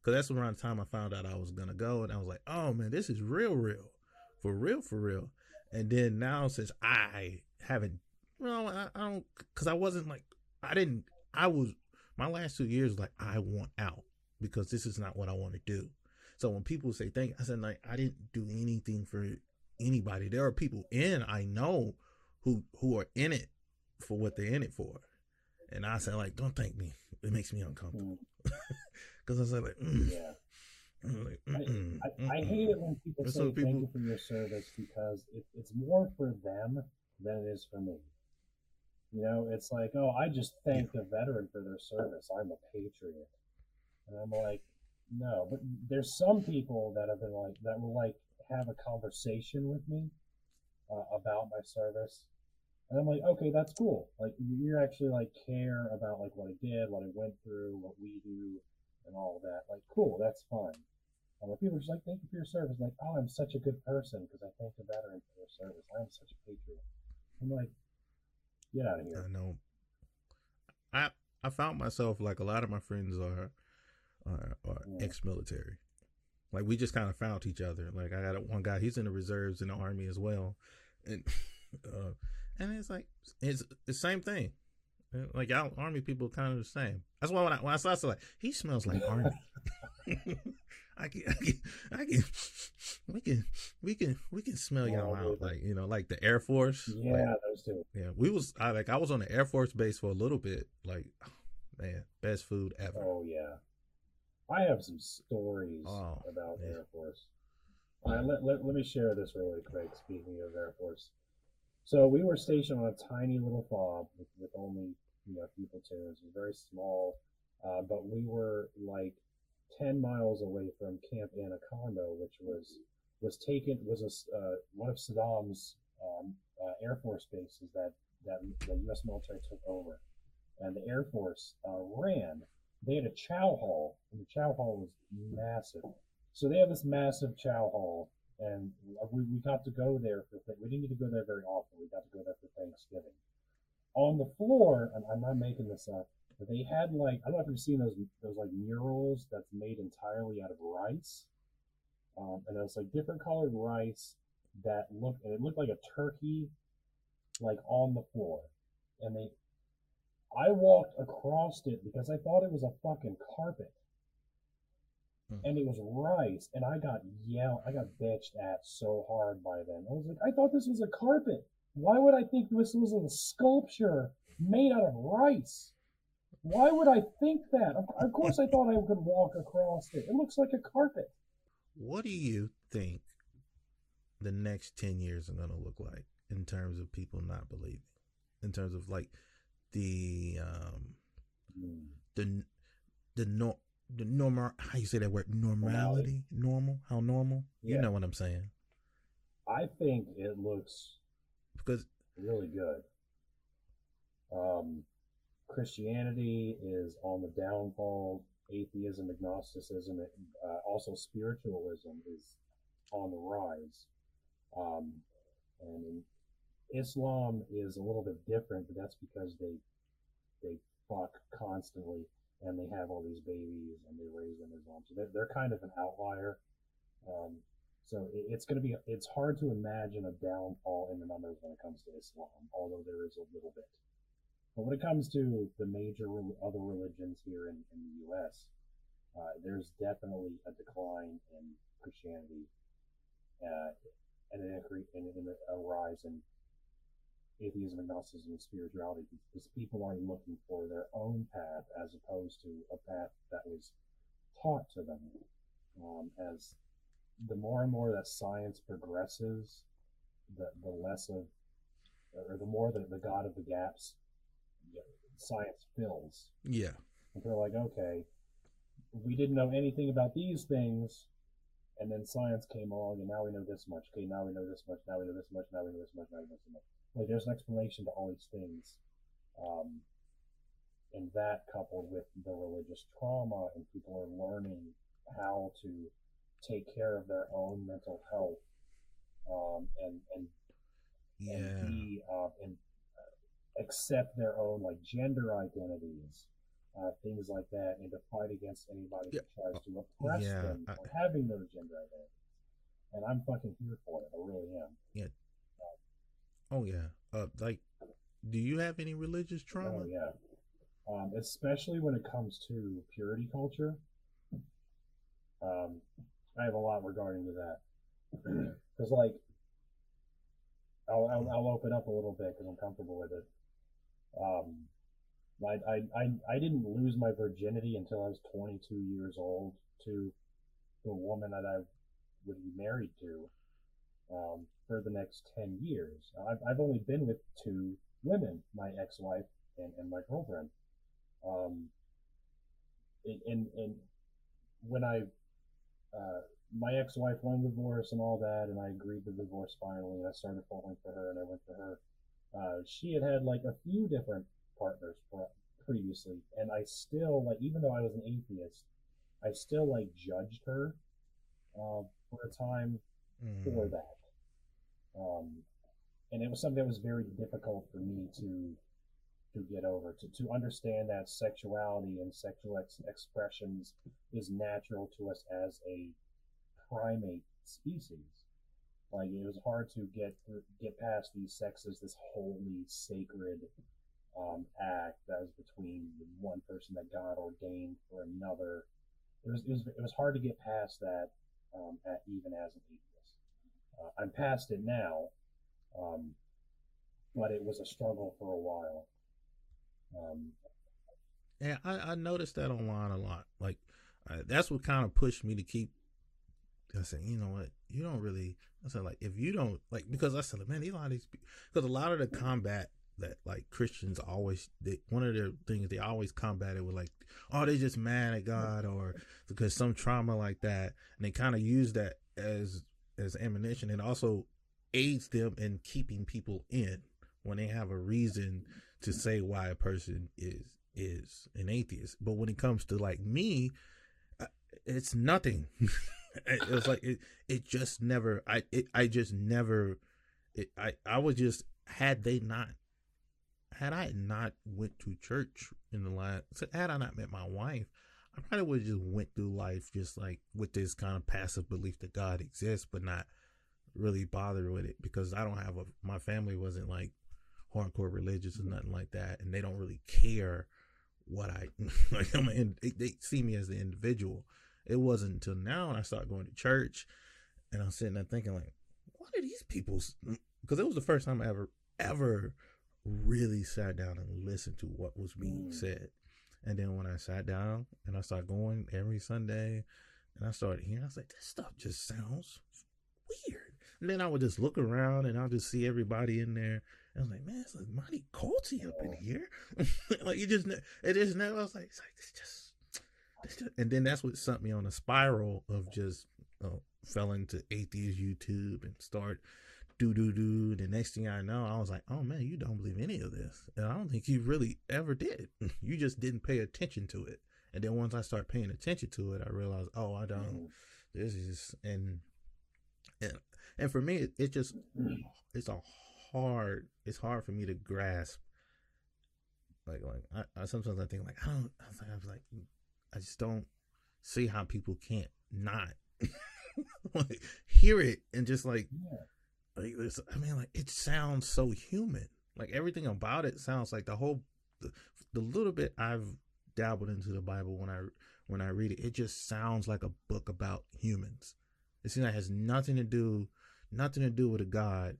because that's around the time I found out I was gonna go, and I was like, oh man, this is real, real, for real, for real. And then now since I haven't, well, I, I don't, because I wasn't like, I didn't, I was my last two years like I want out because this is not what I want to do. So when people say thank I said like I didn't do anything for anybody. There are people in I know who who are in it for what they're in it for. And I said like don't thank me. It makes me uncomfortable. Mm, Because I said like, mm, yeah. Like, mm-mm, I, I mm-mm. hate it when people There's say some thank you for your service because it, it's more for them than it is for me. You know, it's like, oh, I just thank the veteran for their service. I'm a patriot. And I'm like, no, but there's some people that have been like, that will like have a conversation with me uh, about my service. And I'm like, okay, that's cool. Like, you actually like care about like what I did, what I went through, what we do, and all of that. Like, cool, that's fine. And when people are just like, thank you for your service, like, oh, I'm such a good person because I thank the veteran for their service. I'm such a patriot. I'm like, get out of here. I know. I I found myself like a lot of my friends are are, are Yeah. ex-military. Like we just kind of found each other. Like I got one guy, he's in the reserves in the army as well, and uh, and it's like it's the same thing. Like y'all army people kind of the same. That's why when I when I saw, it, I was like, he smells like army. I can, I can, I can, we can, we can, we can smell y'all Oh, out. Like you know, like the Air Force. Yeah, like, those two. yeah, we was I like I was on the Air Force base for a little bit. Like, man, best food ever. Oh yeah, I have some stories Oh, about yeah. Air Force. All right, let, let, let me share this really quick. Speaking of Air Force, so we were stationed on a tiny little fob with, with only you know a few platoons. It was very small, uh, but we were like ten miles away from Camp Anaconda, which was was taken was a uh, one of Saddam's um, uh, Air Force bases that that the U.S. military took over, and the Air Force uh, ran. They had a chow hall, and the chow hall was massive. So they have this massive chow hall, and we, we got to go there for we didn't get to go there very often. We got to go there for Thanksgiving. On the floor, and I'm not making this up, but they had like I don't know if you've seen those those like murals that's made entirely out of rice, um, and it was like different colored rice that looked and it looked like a turkey, like on the floor, and they. I walked across it because I thought it was a fucking carpet and it was rice, and I got yelled, I got bitched at so hard by them. I was like, I thought this was a carpet. Why would I think this was a sculpture made out of rice? Why would I think that? Of, course, I thought I could walk across it. It looks like a carpet. What do you think the next 10 years are going to look like in terms of people not believing? In terms of like the, um, Hmm. the, the, no, the normal, how you say that word? Normality? Normal? How normal? You know what I'm saying. I think it looks Because, really good. Um, Christianity is on the downfall. Atheism, agnosticism, uh, also spiritualism is on the rise. Um, and Islam is a little bit different, but that's because they they fuck constantly and they have all these babies and they raise them Islam. So they're, they're kind of an outlier. Um, so it, it's going to be, it's hard to imagine a downfall in the numbers when it comes to Islam, although there is a little bit. But when it comes to the major other religions here in, in the U.S., uh, there's definitely a decline in Christianity uh, and an and a rise in atheism, agnosticism, and spirituality because people are looking for their own path as opposed to a path that was taught to them. Um, as the more and more that science progresses, the, the less of, or the more that the God of the gaps science fills. yeah. And they're like, okay, we didn't know anything about these things, and then science came along, and now we know this much. Okay, now we know this much. Now we know this much. Now we know this much. Now we know this much. Like, there's an explanation to all these things, um, and that coupled with the religious trauma, and people are learning how to take care of their own mental health, um, and and Yeah. and be uh, and uh, accept their own like gender identities, uh, things like that, and to fight against anybody Yeah. who tries to oppress Yeah, them for having those gender identities. And I'm fucking here for it. I really am. Oh, yeah. Uh, like, do you have any religious trauma? Oh yeah. Um, especially when it comes to purity culture. Um, I have a lot regarding to that. Because like, I'll, I'll I'll open up a little bit because I'm comfortable with it. Um, I, I I I didn't lose my virginity until I was 22 years old to the woman that I would be married to. Um, for the next 10 years. I've, I've only been with two women, my ex-wife and, and my girlfriend. Um, and, and, and when I, uh, my ex-wife won the divorce and all that, and I agreed to the divorce finally, and I started falling for her, and I went for her. Uh, she had had like a few different partners pre- previously, and I still like, even though I was an atheist, I still like judged her uh, for a time for Mm. that. Um, and it was something that was very difficult for me to to get over to, to understand that sexuality and sexual ex- expressions is natural to us as a primate species. Like it was hard to get get past these sexes, this holy, sacred um, act that was between one person that God ordained for another. It was it was, it was hard to get past that um, at, even as an atheist. Uh, I'm past it now, um, but it was a struggle for a while. Um, Yeah, I, I noticed that online a lot. Like, uh, that's what kind of pushed me to keep. I said, you know what? You don't really. I said, like, if you don't like, because I said, man, a lot of these, because a lot of the combat that like Christians always they, one of their things they always combat it with like oh they just mad at God or because some trauma like that and they kind of use that as as ammunition and also aids them in keeping people in when they have a reason to say why a person is is an atheist. But when it comes to like me it's nothing. It was like it it just never i it, i just never it, i i was just had they not had i not went to church in the last had i not met my wife i probably would have just went through life just like with this kind of passive belief that god exists but not really bother with it because i don't have a my family wasn't like hardcore religious or nothing like that and they don't really care what i like i'm an, they, they see me as the individual it wasn't until now when I started going to church and I'm sitting there thinking like, what are these people's? Because it was the first time I ever, ever really sat down and listened to what was being Mm. said. And then when I sat down and I started going every Sunday and I started hearing, I was like, this stuff just sounds weird. And then I would just look around and I'll just see everybody in there. And I was like, man, it's like mighty culty up in here. like you just, it just never, I was like, it's like, just, it's just, and then that's what sent me on a spiral of just, uh, fell into atheist YouTube and start do do do. The next thing I know, I was like, oh man, you don't believe any of this. And I don't think you really ever did. You just didn't pay attention to it. And then once I start paying attention to it, I realized, oh, I don't. Mm-hmm. This is and and and for me, it, it just it's a hard. It's hard for me to grasp. Like like I, I sometimes I think like I don't. I was like, I was like I just don't see how people can't not like hear it and just like Yeah. Like this i mean like it sounds so human. Like everything about it sounds like the whole the, the little bit i've dabbled into the bible when i when i read it it just sounds like a book about humans. It seems like it has nothing to do nothing to do with a god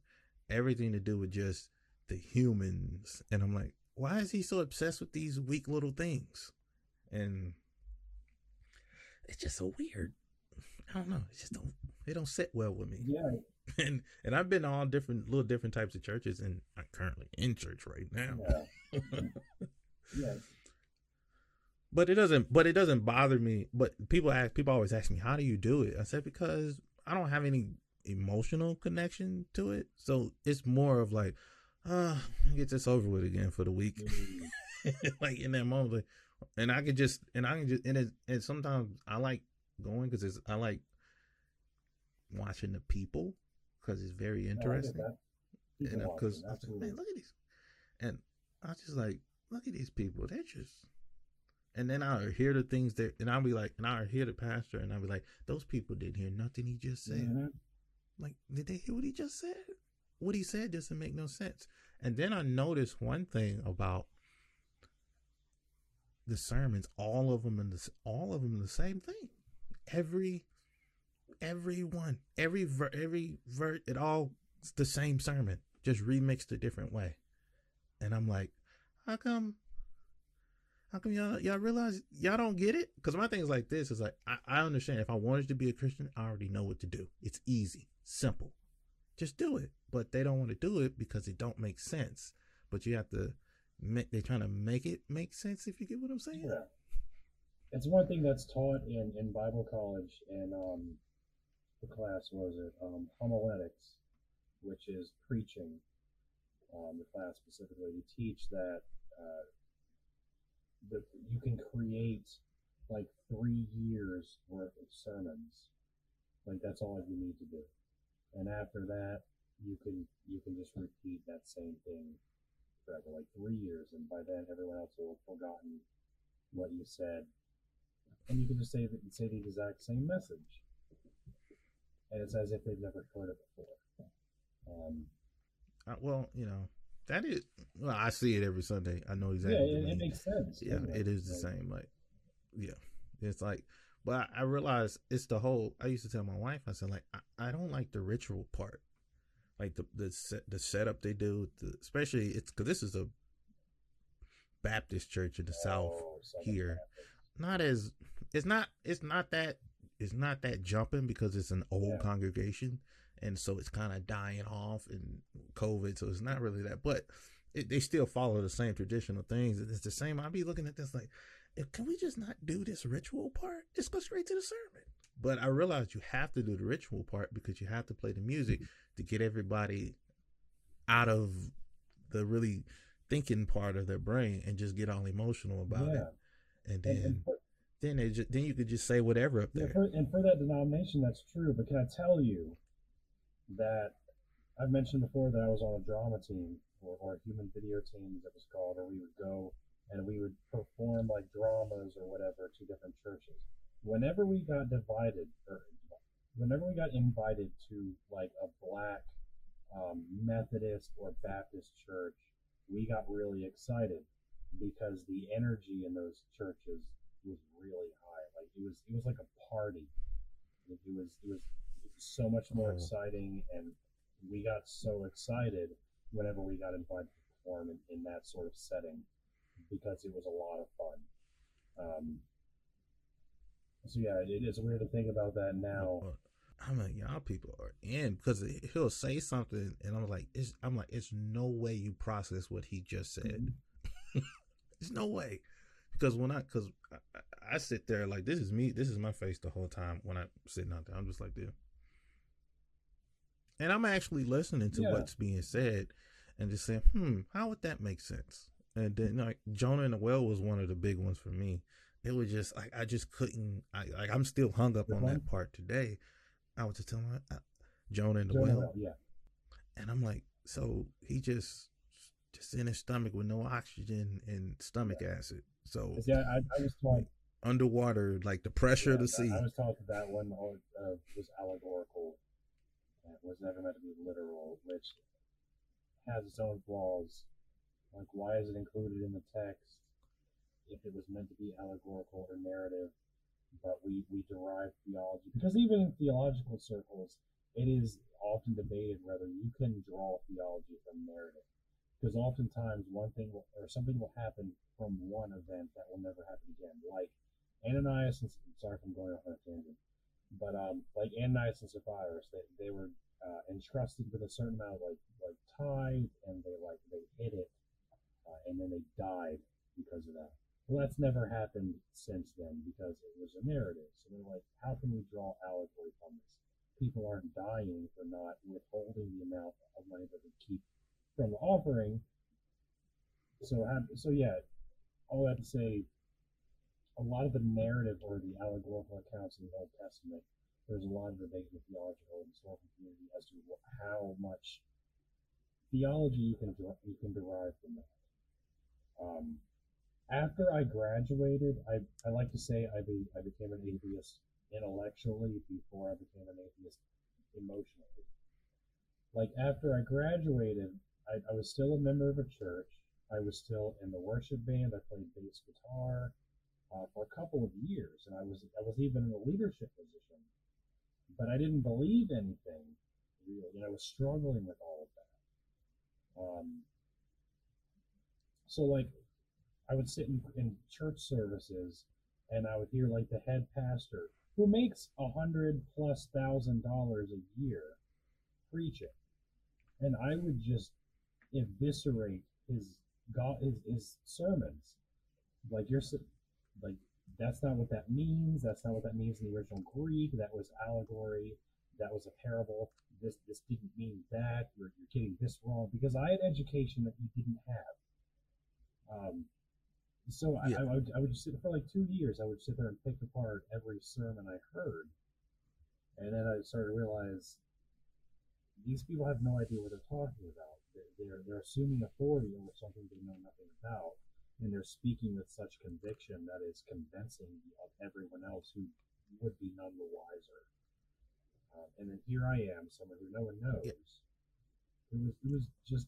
everything to do with just the humans. And i'm like why is he so obsessed with these weak little things? And it's just so weird. I don't know. It just don't it don't sit well with me. Yeah. and and I've been to all different little different types of churches, and I'm currently in church right now. Yeah. yeah. But it doesn't. But it doesn't bother me. But people ask. People always ask me, "How do you do it?" I said, "Because I don't have any emotional connection to it. So it's more of like, uh, get this over with again for the week. Mm. like in that moment, like, and I could just and I can just and it, and sometimes I like going because it's I like watching the people because it's very No, I get interesting. And because man, look at these, and I was just like, look at these people. They're just, and then I'll hear the things that, and I'll be like, and I'll hear the pastor, and I'll be like, those people didn't hear nothing he just said. Mhm. Like, did they hear what he just said? What he said doesn't make no sense. And then I noticed one thing about the sermons. All of them in the all of them the same thing. Every every one, every ver, every ver, it all the same sermon, just remixed a different way. And I'm like, how come? How come y'all y'all realize y'all don't get it? Because my thing is like this: is like I, I understand if I wanted to be a Christian, I already know what to do. It's easy, simple, just do it. But they don't want to do it because it don't make sense. But you have to make. They're trying to make it make sense. If you get what I'm saying. Yeah. It's one thing that's taught in, in Bible college and um the class was it um homiletics, which is preaching. Um, the class specifically to teach that uh, that you can create like three years worth of sermons. Like that's all you need to do, and after that, you can you can just repeat that same thing forever, like three years, and by then everyone else will have forgotten what you said, and you can just say the, say the exact same message, and it's as if they've never heard it before. Um, Uh, well, you know that is. Well, I see it every Sunday. I know yeah, exactly. it, you it mean. makes sense. yeah, doesn't it is the Like, same. Like, yeah, it's like, but I, I realize it's the whole. I used to tell my wife, I said, like, I, I don't like the ritual part, like the the set, the setup they do, the, especially it's because this is a Baptist church in the South. oh, Southern here. Baptist. Not as it's not it's not that it's not that jumping because it's an old Yeah. congregation, and so it's kind of dying off in COVID, so it's not really that. But it, they still follow the same traditional things. It's the same. I'd be looking at this like, can we just not do this ritual part? Just go straight to the sermon. But I realized you have to do the ritual part because you have to play the music to get everybody out of the really thinking part of their brain and just get all emotional about yeah. it. And And, then and for, then they just, then you could just say whatever up yeah, there. for, and for that denomination, that's true. But can I tell you that I've mentioned before that I was on a drama team or, or a human video team, as it was called, or we would go and we would perform like dramas or whatever to different churches. Whenever we got divided, or whenever we got invited to like a black um, Methodist or Baptist church, we got really excited because the energy in those churches was really high. Like it was, it was like a party. It, it was, it was so much more Oh. exciting, and we got so excited whenever we got invited to perform in, in that sort of setting because it was a lot of fun. Um, so yeah, it is weird to think about that now. I'm like, y'all people are in because he'll say something, and I'm like, it's, I'm like, it's no way you process what he just said. There's no way because when I because I, I, sit there like this is me, this is my face the whole time when I'm sitting out there. I'm just like this, and I'm actually listening to Yeah. what's being said and just saying, hmm, how would that make sense? And then like Jonah and the Well was one of the big ones for me. It was just like I just couldn't. I like I'm still hung up Which on one? that part today. I was just telling her, uh, Jonah and the Jonah Well, yeah, and I'm like, so he just just in his stomach with no oxygen and stomach acid. So yeah. I, I was taught underwater, like the pressure yeah, of the sea. I, was taught that that one uh, was allegorical. It was never meant to be literal, which has its own flaws. Like, why is it included in the text if it was meant to be allegorical or narrative? But we, we derive theology because even in theological circles, it is often debated whether you can draw theology from narrative. Because oftentimes one thing will, or something will happen from one event that will never happen again. Like Ananias and sorry if I'm going off on a tangent, but um, like Ananias and Sapphira, they, they were uh, entrusted with a certain amount of like like tithe, and they like they hid it, uh, and then they died because of that. Well, that's never happened since then because it was a narrative. So they're like, how can we draw allegory from this? People aren't dying for not withholding the amount of money that they keep from the offering. So, have, so yeah, all that to say, a lot of the narrative or the allegorical accounts in the Old Testament, there's a lot of debate in the theological and historical community as to how much theology you can you can derive from that. Um, after I graduated, I, I like to say I, be, I became an atheist intellectually before I became an atheist emotionally. Like after I graduated, I, I was still a member of a church. I was still in the worship band. I played bass guitar uh, for a couple of years, and I was I was even in a leadership position. But I didn't believe anything really, and I was struggling with all of that. Um, so like, I would sit in, in church services, and I would hear like the head pastor, who makes a hundred plus thousand dollars a year, preach it, and I would just eviscerate his God his, his sermons. Like you're like that's not what that means. That's not what that means in the original Greek. That was allegory. That was a parable. This this didn't mean that. You're, you're getting this wrong because I had education that you didn't have. Um, so I, Yeah. I, would I would just sit for like two years. I would sit there and pick apart every sermon I heard, and then I started to realize these people have no idea what they're talking about. They're, they're, assuming authority over something they know nothing about, and they're speaking with such conviction that is convincing of everyone else who would be none the wiser. Um, and then here I am, someone who no one knows. It was it was just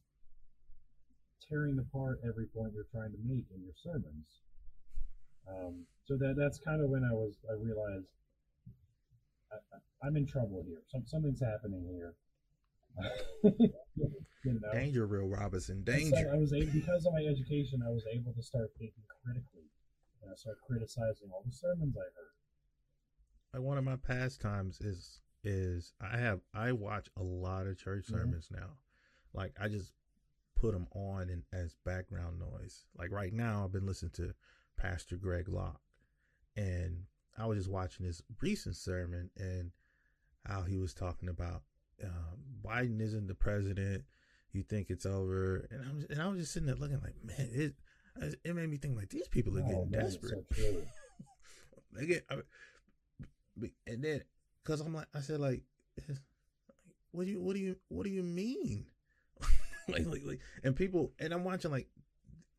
tearing apart every point you're trying to make in your sermons. Um, so that that's kind of when I was I realized I, I, I'm in trouble here. Some something's happening here. you know, Danger, Real Robinson. and Danger. I was able, because of my education, I was able to start thinking critically, and I started criticizing all the sermons I heard. like one of my pastimes is is I have I watch a lot of church Mhm. sermons now. Like I just put them on in, as background noise. Like right now, I've been listening to Pastor Greg Locke, and I was just watching his recent sermon and how he was talking about um, Biden isn't the president. You think it's over, and I was and I was just sitting there looking like, man, it it made me think like these people are Oh, getting man, desperate. so. They get, I, and then because I'm like, I said like, what do you, what do you, what do you mean? like, like, like, and people, and I'm watching like,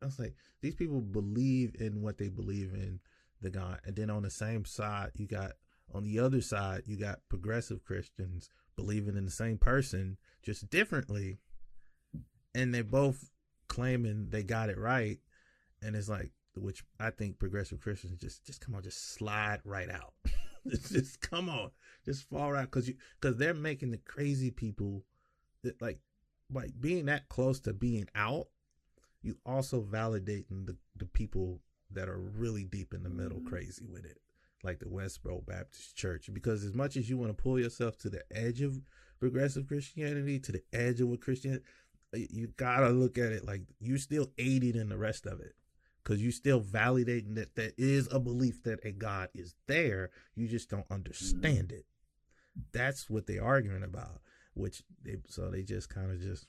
I was like, these people believe in what they believe in, the God, and then on the same side, you got on the other side, you got progressive Christians believing in the same person just differently, and they both claiming they got it right, and it's like, which I think progressive Christians just just come on, just slide right out. just come on, just fall out because you because they're making the crazy people that like like being that close to being out. You also validating the the people that are really deep in the middle, Mhm. crazy with it, like the Westboro Baptist Church. Because as much as you want to pull yourself to the edge of progressive Christianity, to the edge of what Christian, you gotta look at it like you're still aiding in the rest of it because you're still validating that there is a belief that a God is there. You just don't understand it. That's what they're arguing about. Which they so they just kind of just.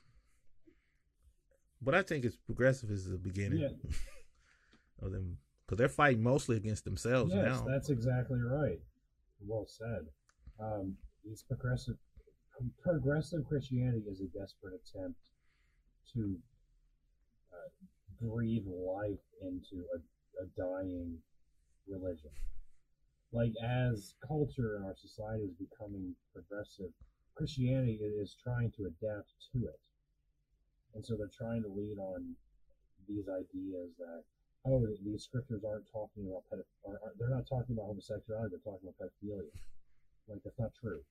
But I think it's progressive is the beginning Yeah. of them because they're fighting mostly against themselves yes, now. that's exactly right. Well said. Um, these progressive progressive Christianity is a desperate attempt to uh, breathe life into a, a dying religion. Like as culture and our society is becoming progressive, Christianity is trying to adapt to it, and so they're trying to lead on these ideas that oh, these scriptures aren't talking about pedoph- are, are, they're not talking about homosexuality, they're talking about pedophilia. Like that's not true.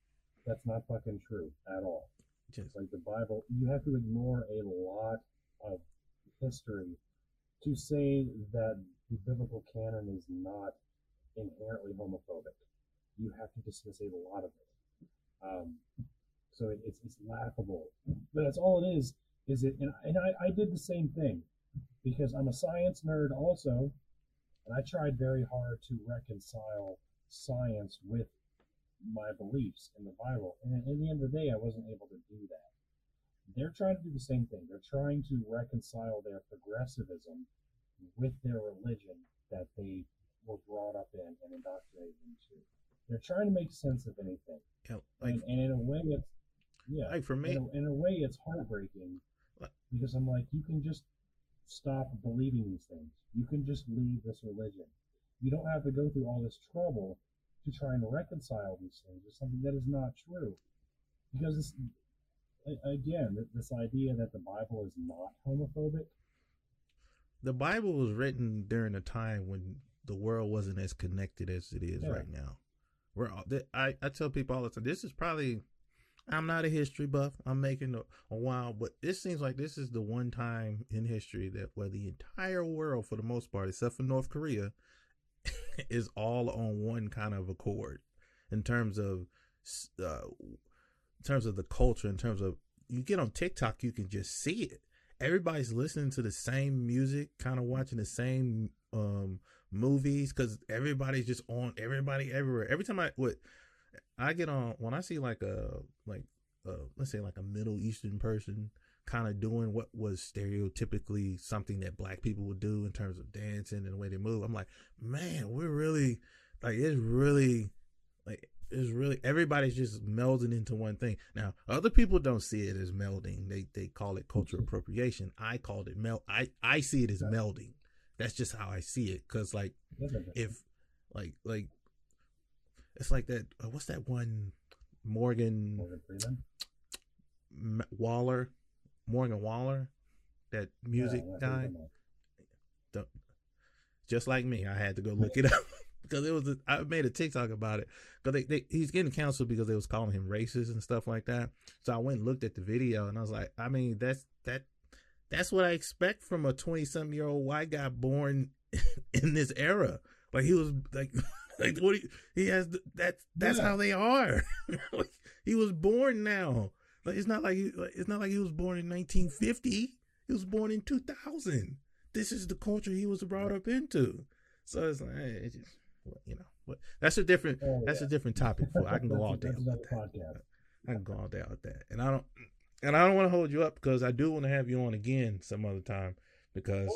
That's not fucking true at all. Just- Like the Bible, you have to ignore a lot of history to say that the biblical canon is not inherently homophobic. You have to dismiss a lot of it. Um, so it, it's, it's laughable. But that's all it is. Is it? And, and I, I did the same thing because I'm a science nerd also, and I tried very hard to reconcile science with my beliefs in the Bible. And at the end of the day, I wasn't able to do that. They're trying to do the same thing. They're trying to reconcile their progressivism with their religion that they were brought up in and indoctrinated into. They're trying to make sense of anything. know, like and, and in a way, it's yeah. like for me, In a, in a way, it's heartbreaking because I'm like, you can just stop believing these things. You can just leave this religion. You don't have to go through all this trouble to try and reconcile these things with something that is not true. Because a- again, this idea that the Bible is not homophobic. the Bible was written during a time when the world wasn't as connected as it is Yeah. right now. We're all, I, I tell people all the time, this is probably, I'm not a history buff. I'm making a, a while, but this seems like this is the one time in history that where the entire world, for the most part, except for North Korea, is all on one kind of accord in terms of, uh, in terms of the culture, in terms of, you get on TikTok, you can just see it everybody's listening to the same music, kind of watching the same um movies because everybody's just on everybody everywhere. Every time I what I get on when I see like a like uh let's say like a Middle Eastern person kind of doing what was stereotypically something that black people would do in terms of dancing and the way they move. I'm like, man, we're really like it's really like it's really everybody's just melding into one thing. Now, other people don't see it as melding. They they call it cultural appropriation. I called it meld. I I see it as melding. That's just how I see it. Cause like if like like it's like that. Uh, what's that one? Morgan Morgan Freeman. M- Waller, Morgan Wallen, that music Yeah, guy. I'm just like me. I had to go look it up because it was. A, I made a TikTok about it because they, they, he's getting canceled because they was calling him racist and stuff like that. So I went and looked at the video and I was like, I mean, that's that that's what I expect from a twenty something year old white guy born in this era. Like he was like. Like what he, he has the, that that's Yeah. how they are. like, he was born now. Like it's not like he like, it's not like he was born in 1950. He was born in 2000. This is the culture he was brought up into. So it's like, just, you know, but that's a different, Oh, that's yeah. a different topic. For I can go all day another that. podcast. I can go all day with that, and I don't, and I don't want to hold you up because I do want to have you on again some other time because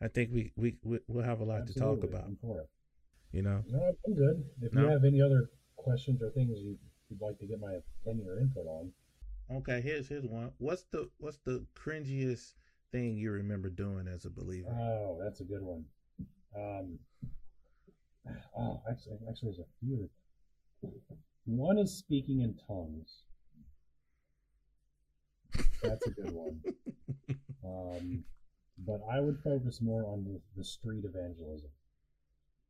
I think we we we- we'll have a lot to talk about. I'm for it. You know, No, I'm good. If No? you have any other questions or things you, you'd like to get my opinion or input on, okay. Here's here's one. What's the what's the cringiest thing you remember doing as a believer? Oh, that's a good one. Um, oh, actually, actually, there's a few. One is speaking in tongues. That's a good one. Um, but I would focus more on the, the street evangelism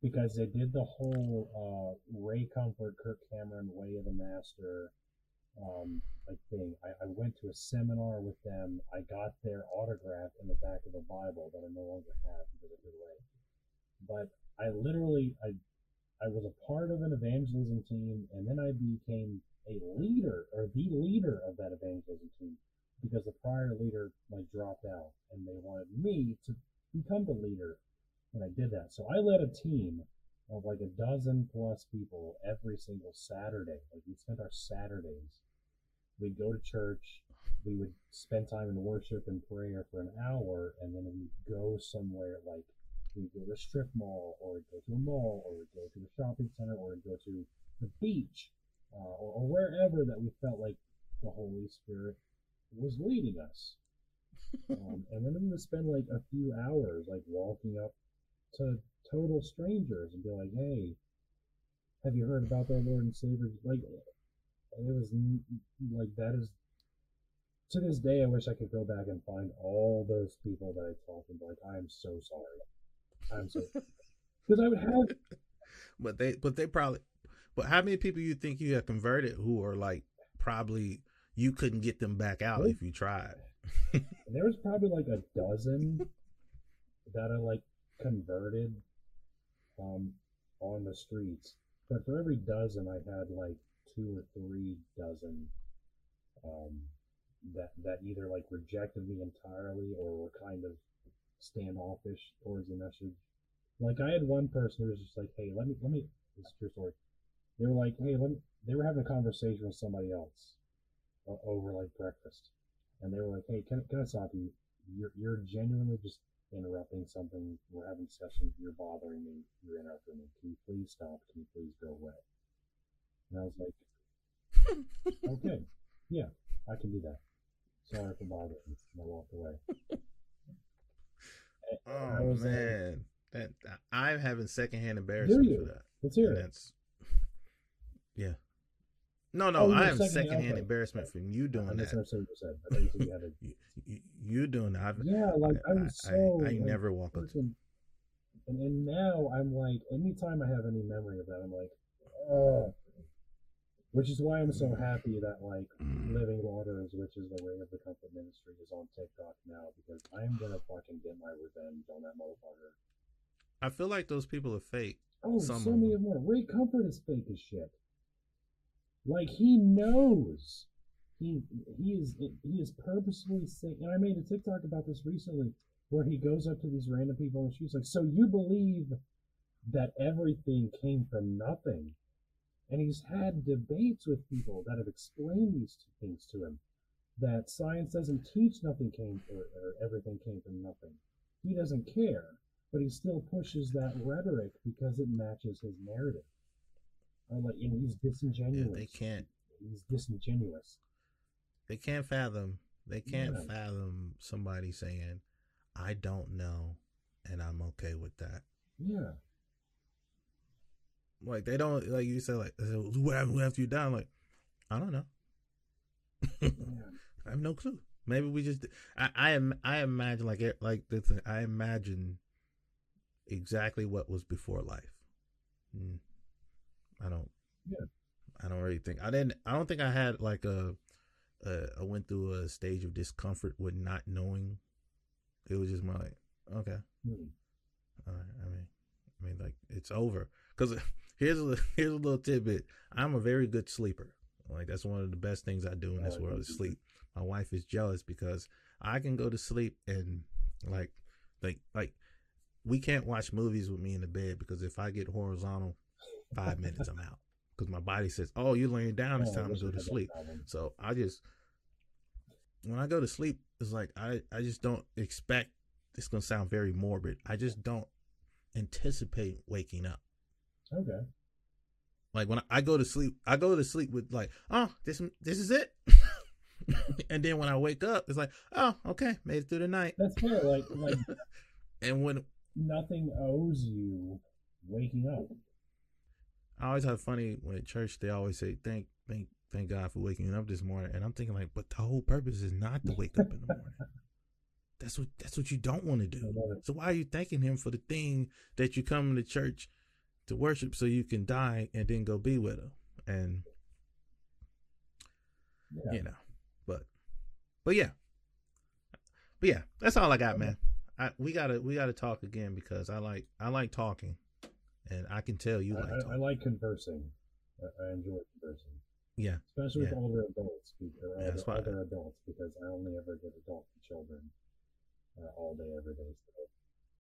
because they did the whole uh, Ray Comfort, Kirk Cameron, Way of the Master um, like thing. I, I went to a seminar with them. I got their autograph in the back of a Bible that I no longer have because away. But I literally, I, I was a part of an evangelism team, and then I became a leader or the leader of that evangelism team because the prior leader like dropped out, and they wanted me to become the leader, and I did that. So I led a team of like a dozen plus people every single Saturday. Like we spent our Saturdays. We'd go to church. We would spend time in worship and prayer for an hour, and then we'd go somewhere like we'd go to a strip mall, or we'd go to a mall, or we'd go to a shopping center, or we'd go to the beach, uh, or, or wherever that we felt like the Holy Spirit was leading us. Um, and then we would spend like a few hours, like walking up to total strangers and be like, "Hey, have you heard about our Lord and Savior?" Like, it was like that is to this day. I wish I could go back and find all those people that I talked to. and Like, I am so sorry. I'm so because I would have but they but they probably but how many people you think you have converted who are like probably you couldn't get them back out Really? if you tried. there was probably like a dozen that I like converted um on the streets. But for every dozen I had like two or three dozen um that that either like rejected me entirely or were kind of standoffish towards the message. Like I had one person who was just like, Hey, let me let me this is true story. They were like, Hey, let me they were having a conversation with somebody else over like breakfast and they were like, "Hey, can, can I stop you? You're you're genuinely just interrupting something. We're having a discussion. You're bothering me. You're interrupting me. Can you please stop? Can you please go away?" And I was like, "Okay, yeah, I can do that. Sorry for bothering." you." And I walked away. Oh, I Oh was like, man. That I'm having secondhand embarrassment you? for that. Let's hear it. that's yeah. No, no, Oh, I am second- secondhand okay. embarrassment from you I doing that. you said. I you you You, you, you doing that. I've, yeah, like I was I, so. I, like, never walk up to and, and now I'm like, anytime I have any memory of that, I'm like, oh. Which is why I'm so happy that like mm. Living Waters, which is the Ring of the Comfort Ministry, is on TikTok now because I'm gonna fucking get my revenge on that motherfucker. I feel like those people are fake. Oh, so many of them. Ray Comfort is fake as shit. Like he knows. He he is he is purposefully saying and I made a TikTok about this recently where he goes up to these random people and streets like, So you believe that everything came from nothing? And he's had debates with people that have explained these things to him. That science doesn't teach nothing came or, or everything came from nothing. He doesn't care, but he still pushes that rhetoric because it matches his narrative. I'm like, and he's Yeah, disingenuous. they can't. He's disingenuous. They can't fathom. They can't Yeah. fathom somebody saying, "I don't know," and I'm okay with that. Yeah. Like they don't. Like you said, like what happened after you die? I'm like, I don't know. yeah. I have no clue. Maybe we just. I I am. I imagine like it- like the thing. I imagine exactly what was before life. Mm. I don't. Yeah. I don't really think I didn't. I don't think I had like a. Uh, I went through a stage of discomfort with not knowing. It was just my like, okay, Hmm. all right. I mean, I mean, like it's over. Because here's a here's a little tidbit. I'm a very good sleeper. Like that's one of the best things I do in this Oh, world is sleep. My wife is jealous because I can go to sleep and like like like we can't watch movies with me in the bed because if I get horizontal, five minutes I'm out because my body says, "Oh, you're laying down. It's time to go to sleep." So I just when I go to sleep, it's like I I just don't expect. It's gonna sound very morbid. I just don't anticipate waking up. Okay. Like when I go to sleep, I go to sleep with like, oh, this this is it. and then when I wake up, it's like, oh, okay, made it through the night. That's fair. Like like And when nothing owes you waking up. I always have funny when at church, they always say, thank thank thank God for waking up this morning. And I'm thinking like, but the whole purpose is not to wake up in the morning. That's what that's what you don't want to do. So why are you thanking him for the thing that you come to church to worship so you can die and then go be with him? And Yeah. you know, but but yeah, but yeah, that's all I got, man. I, we gotta we gotta talk again because I like I like talking, and I can tell you I, like I, I like conversing. I, I enjoy conversing, yeah, especially Yeah. with older adults. Or Yeah, that's older, why- older adults, because I only ever get adult children uh, all day, every day. So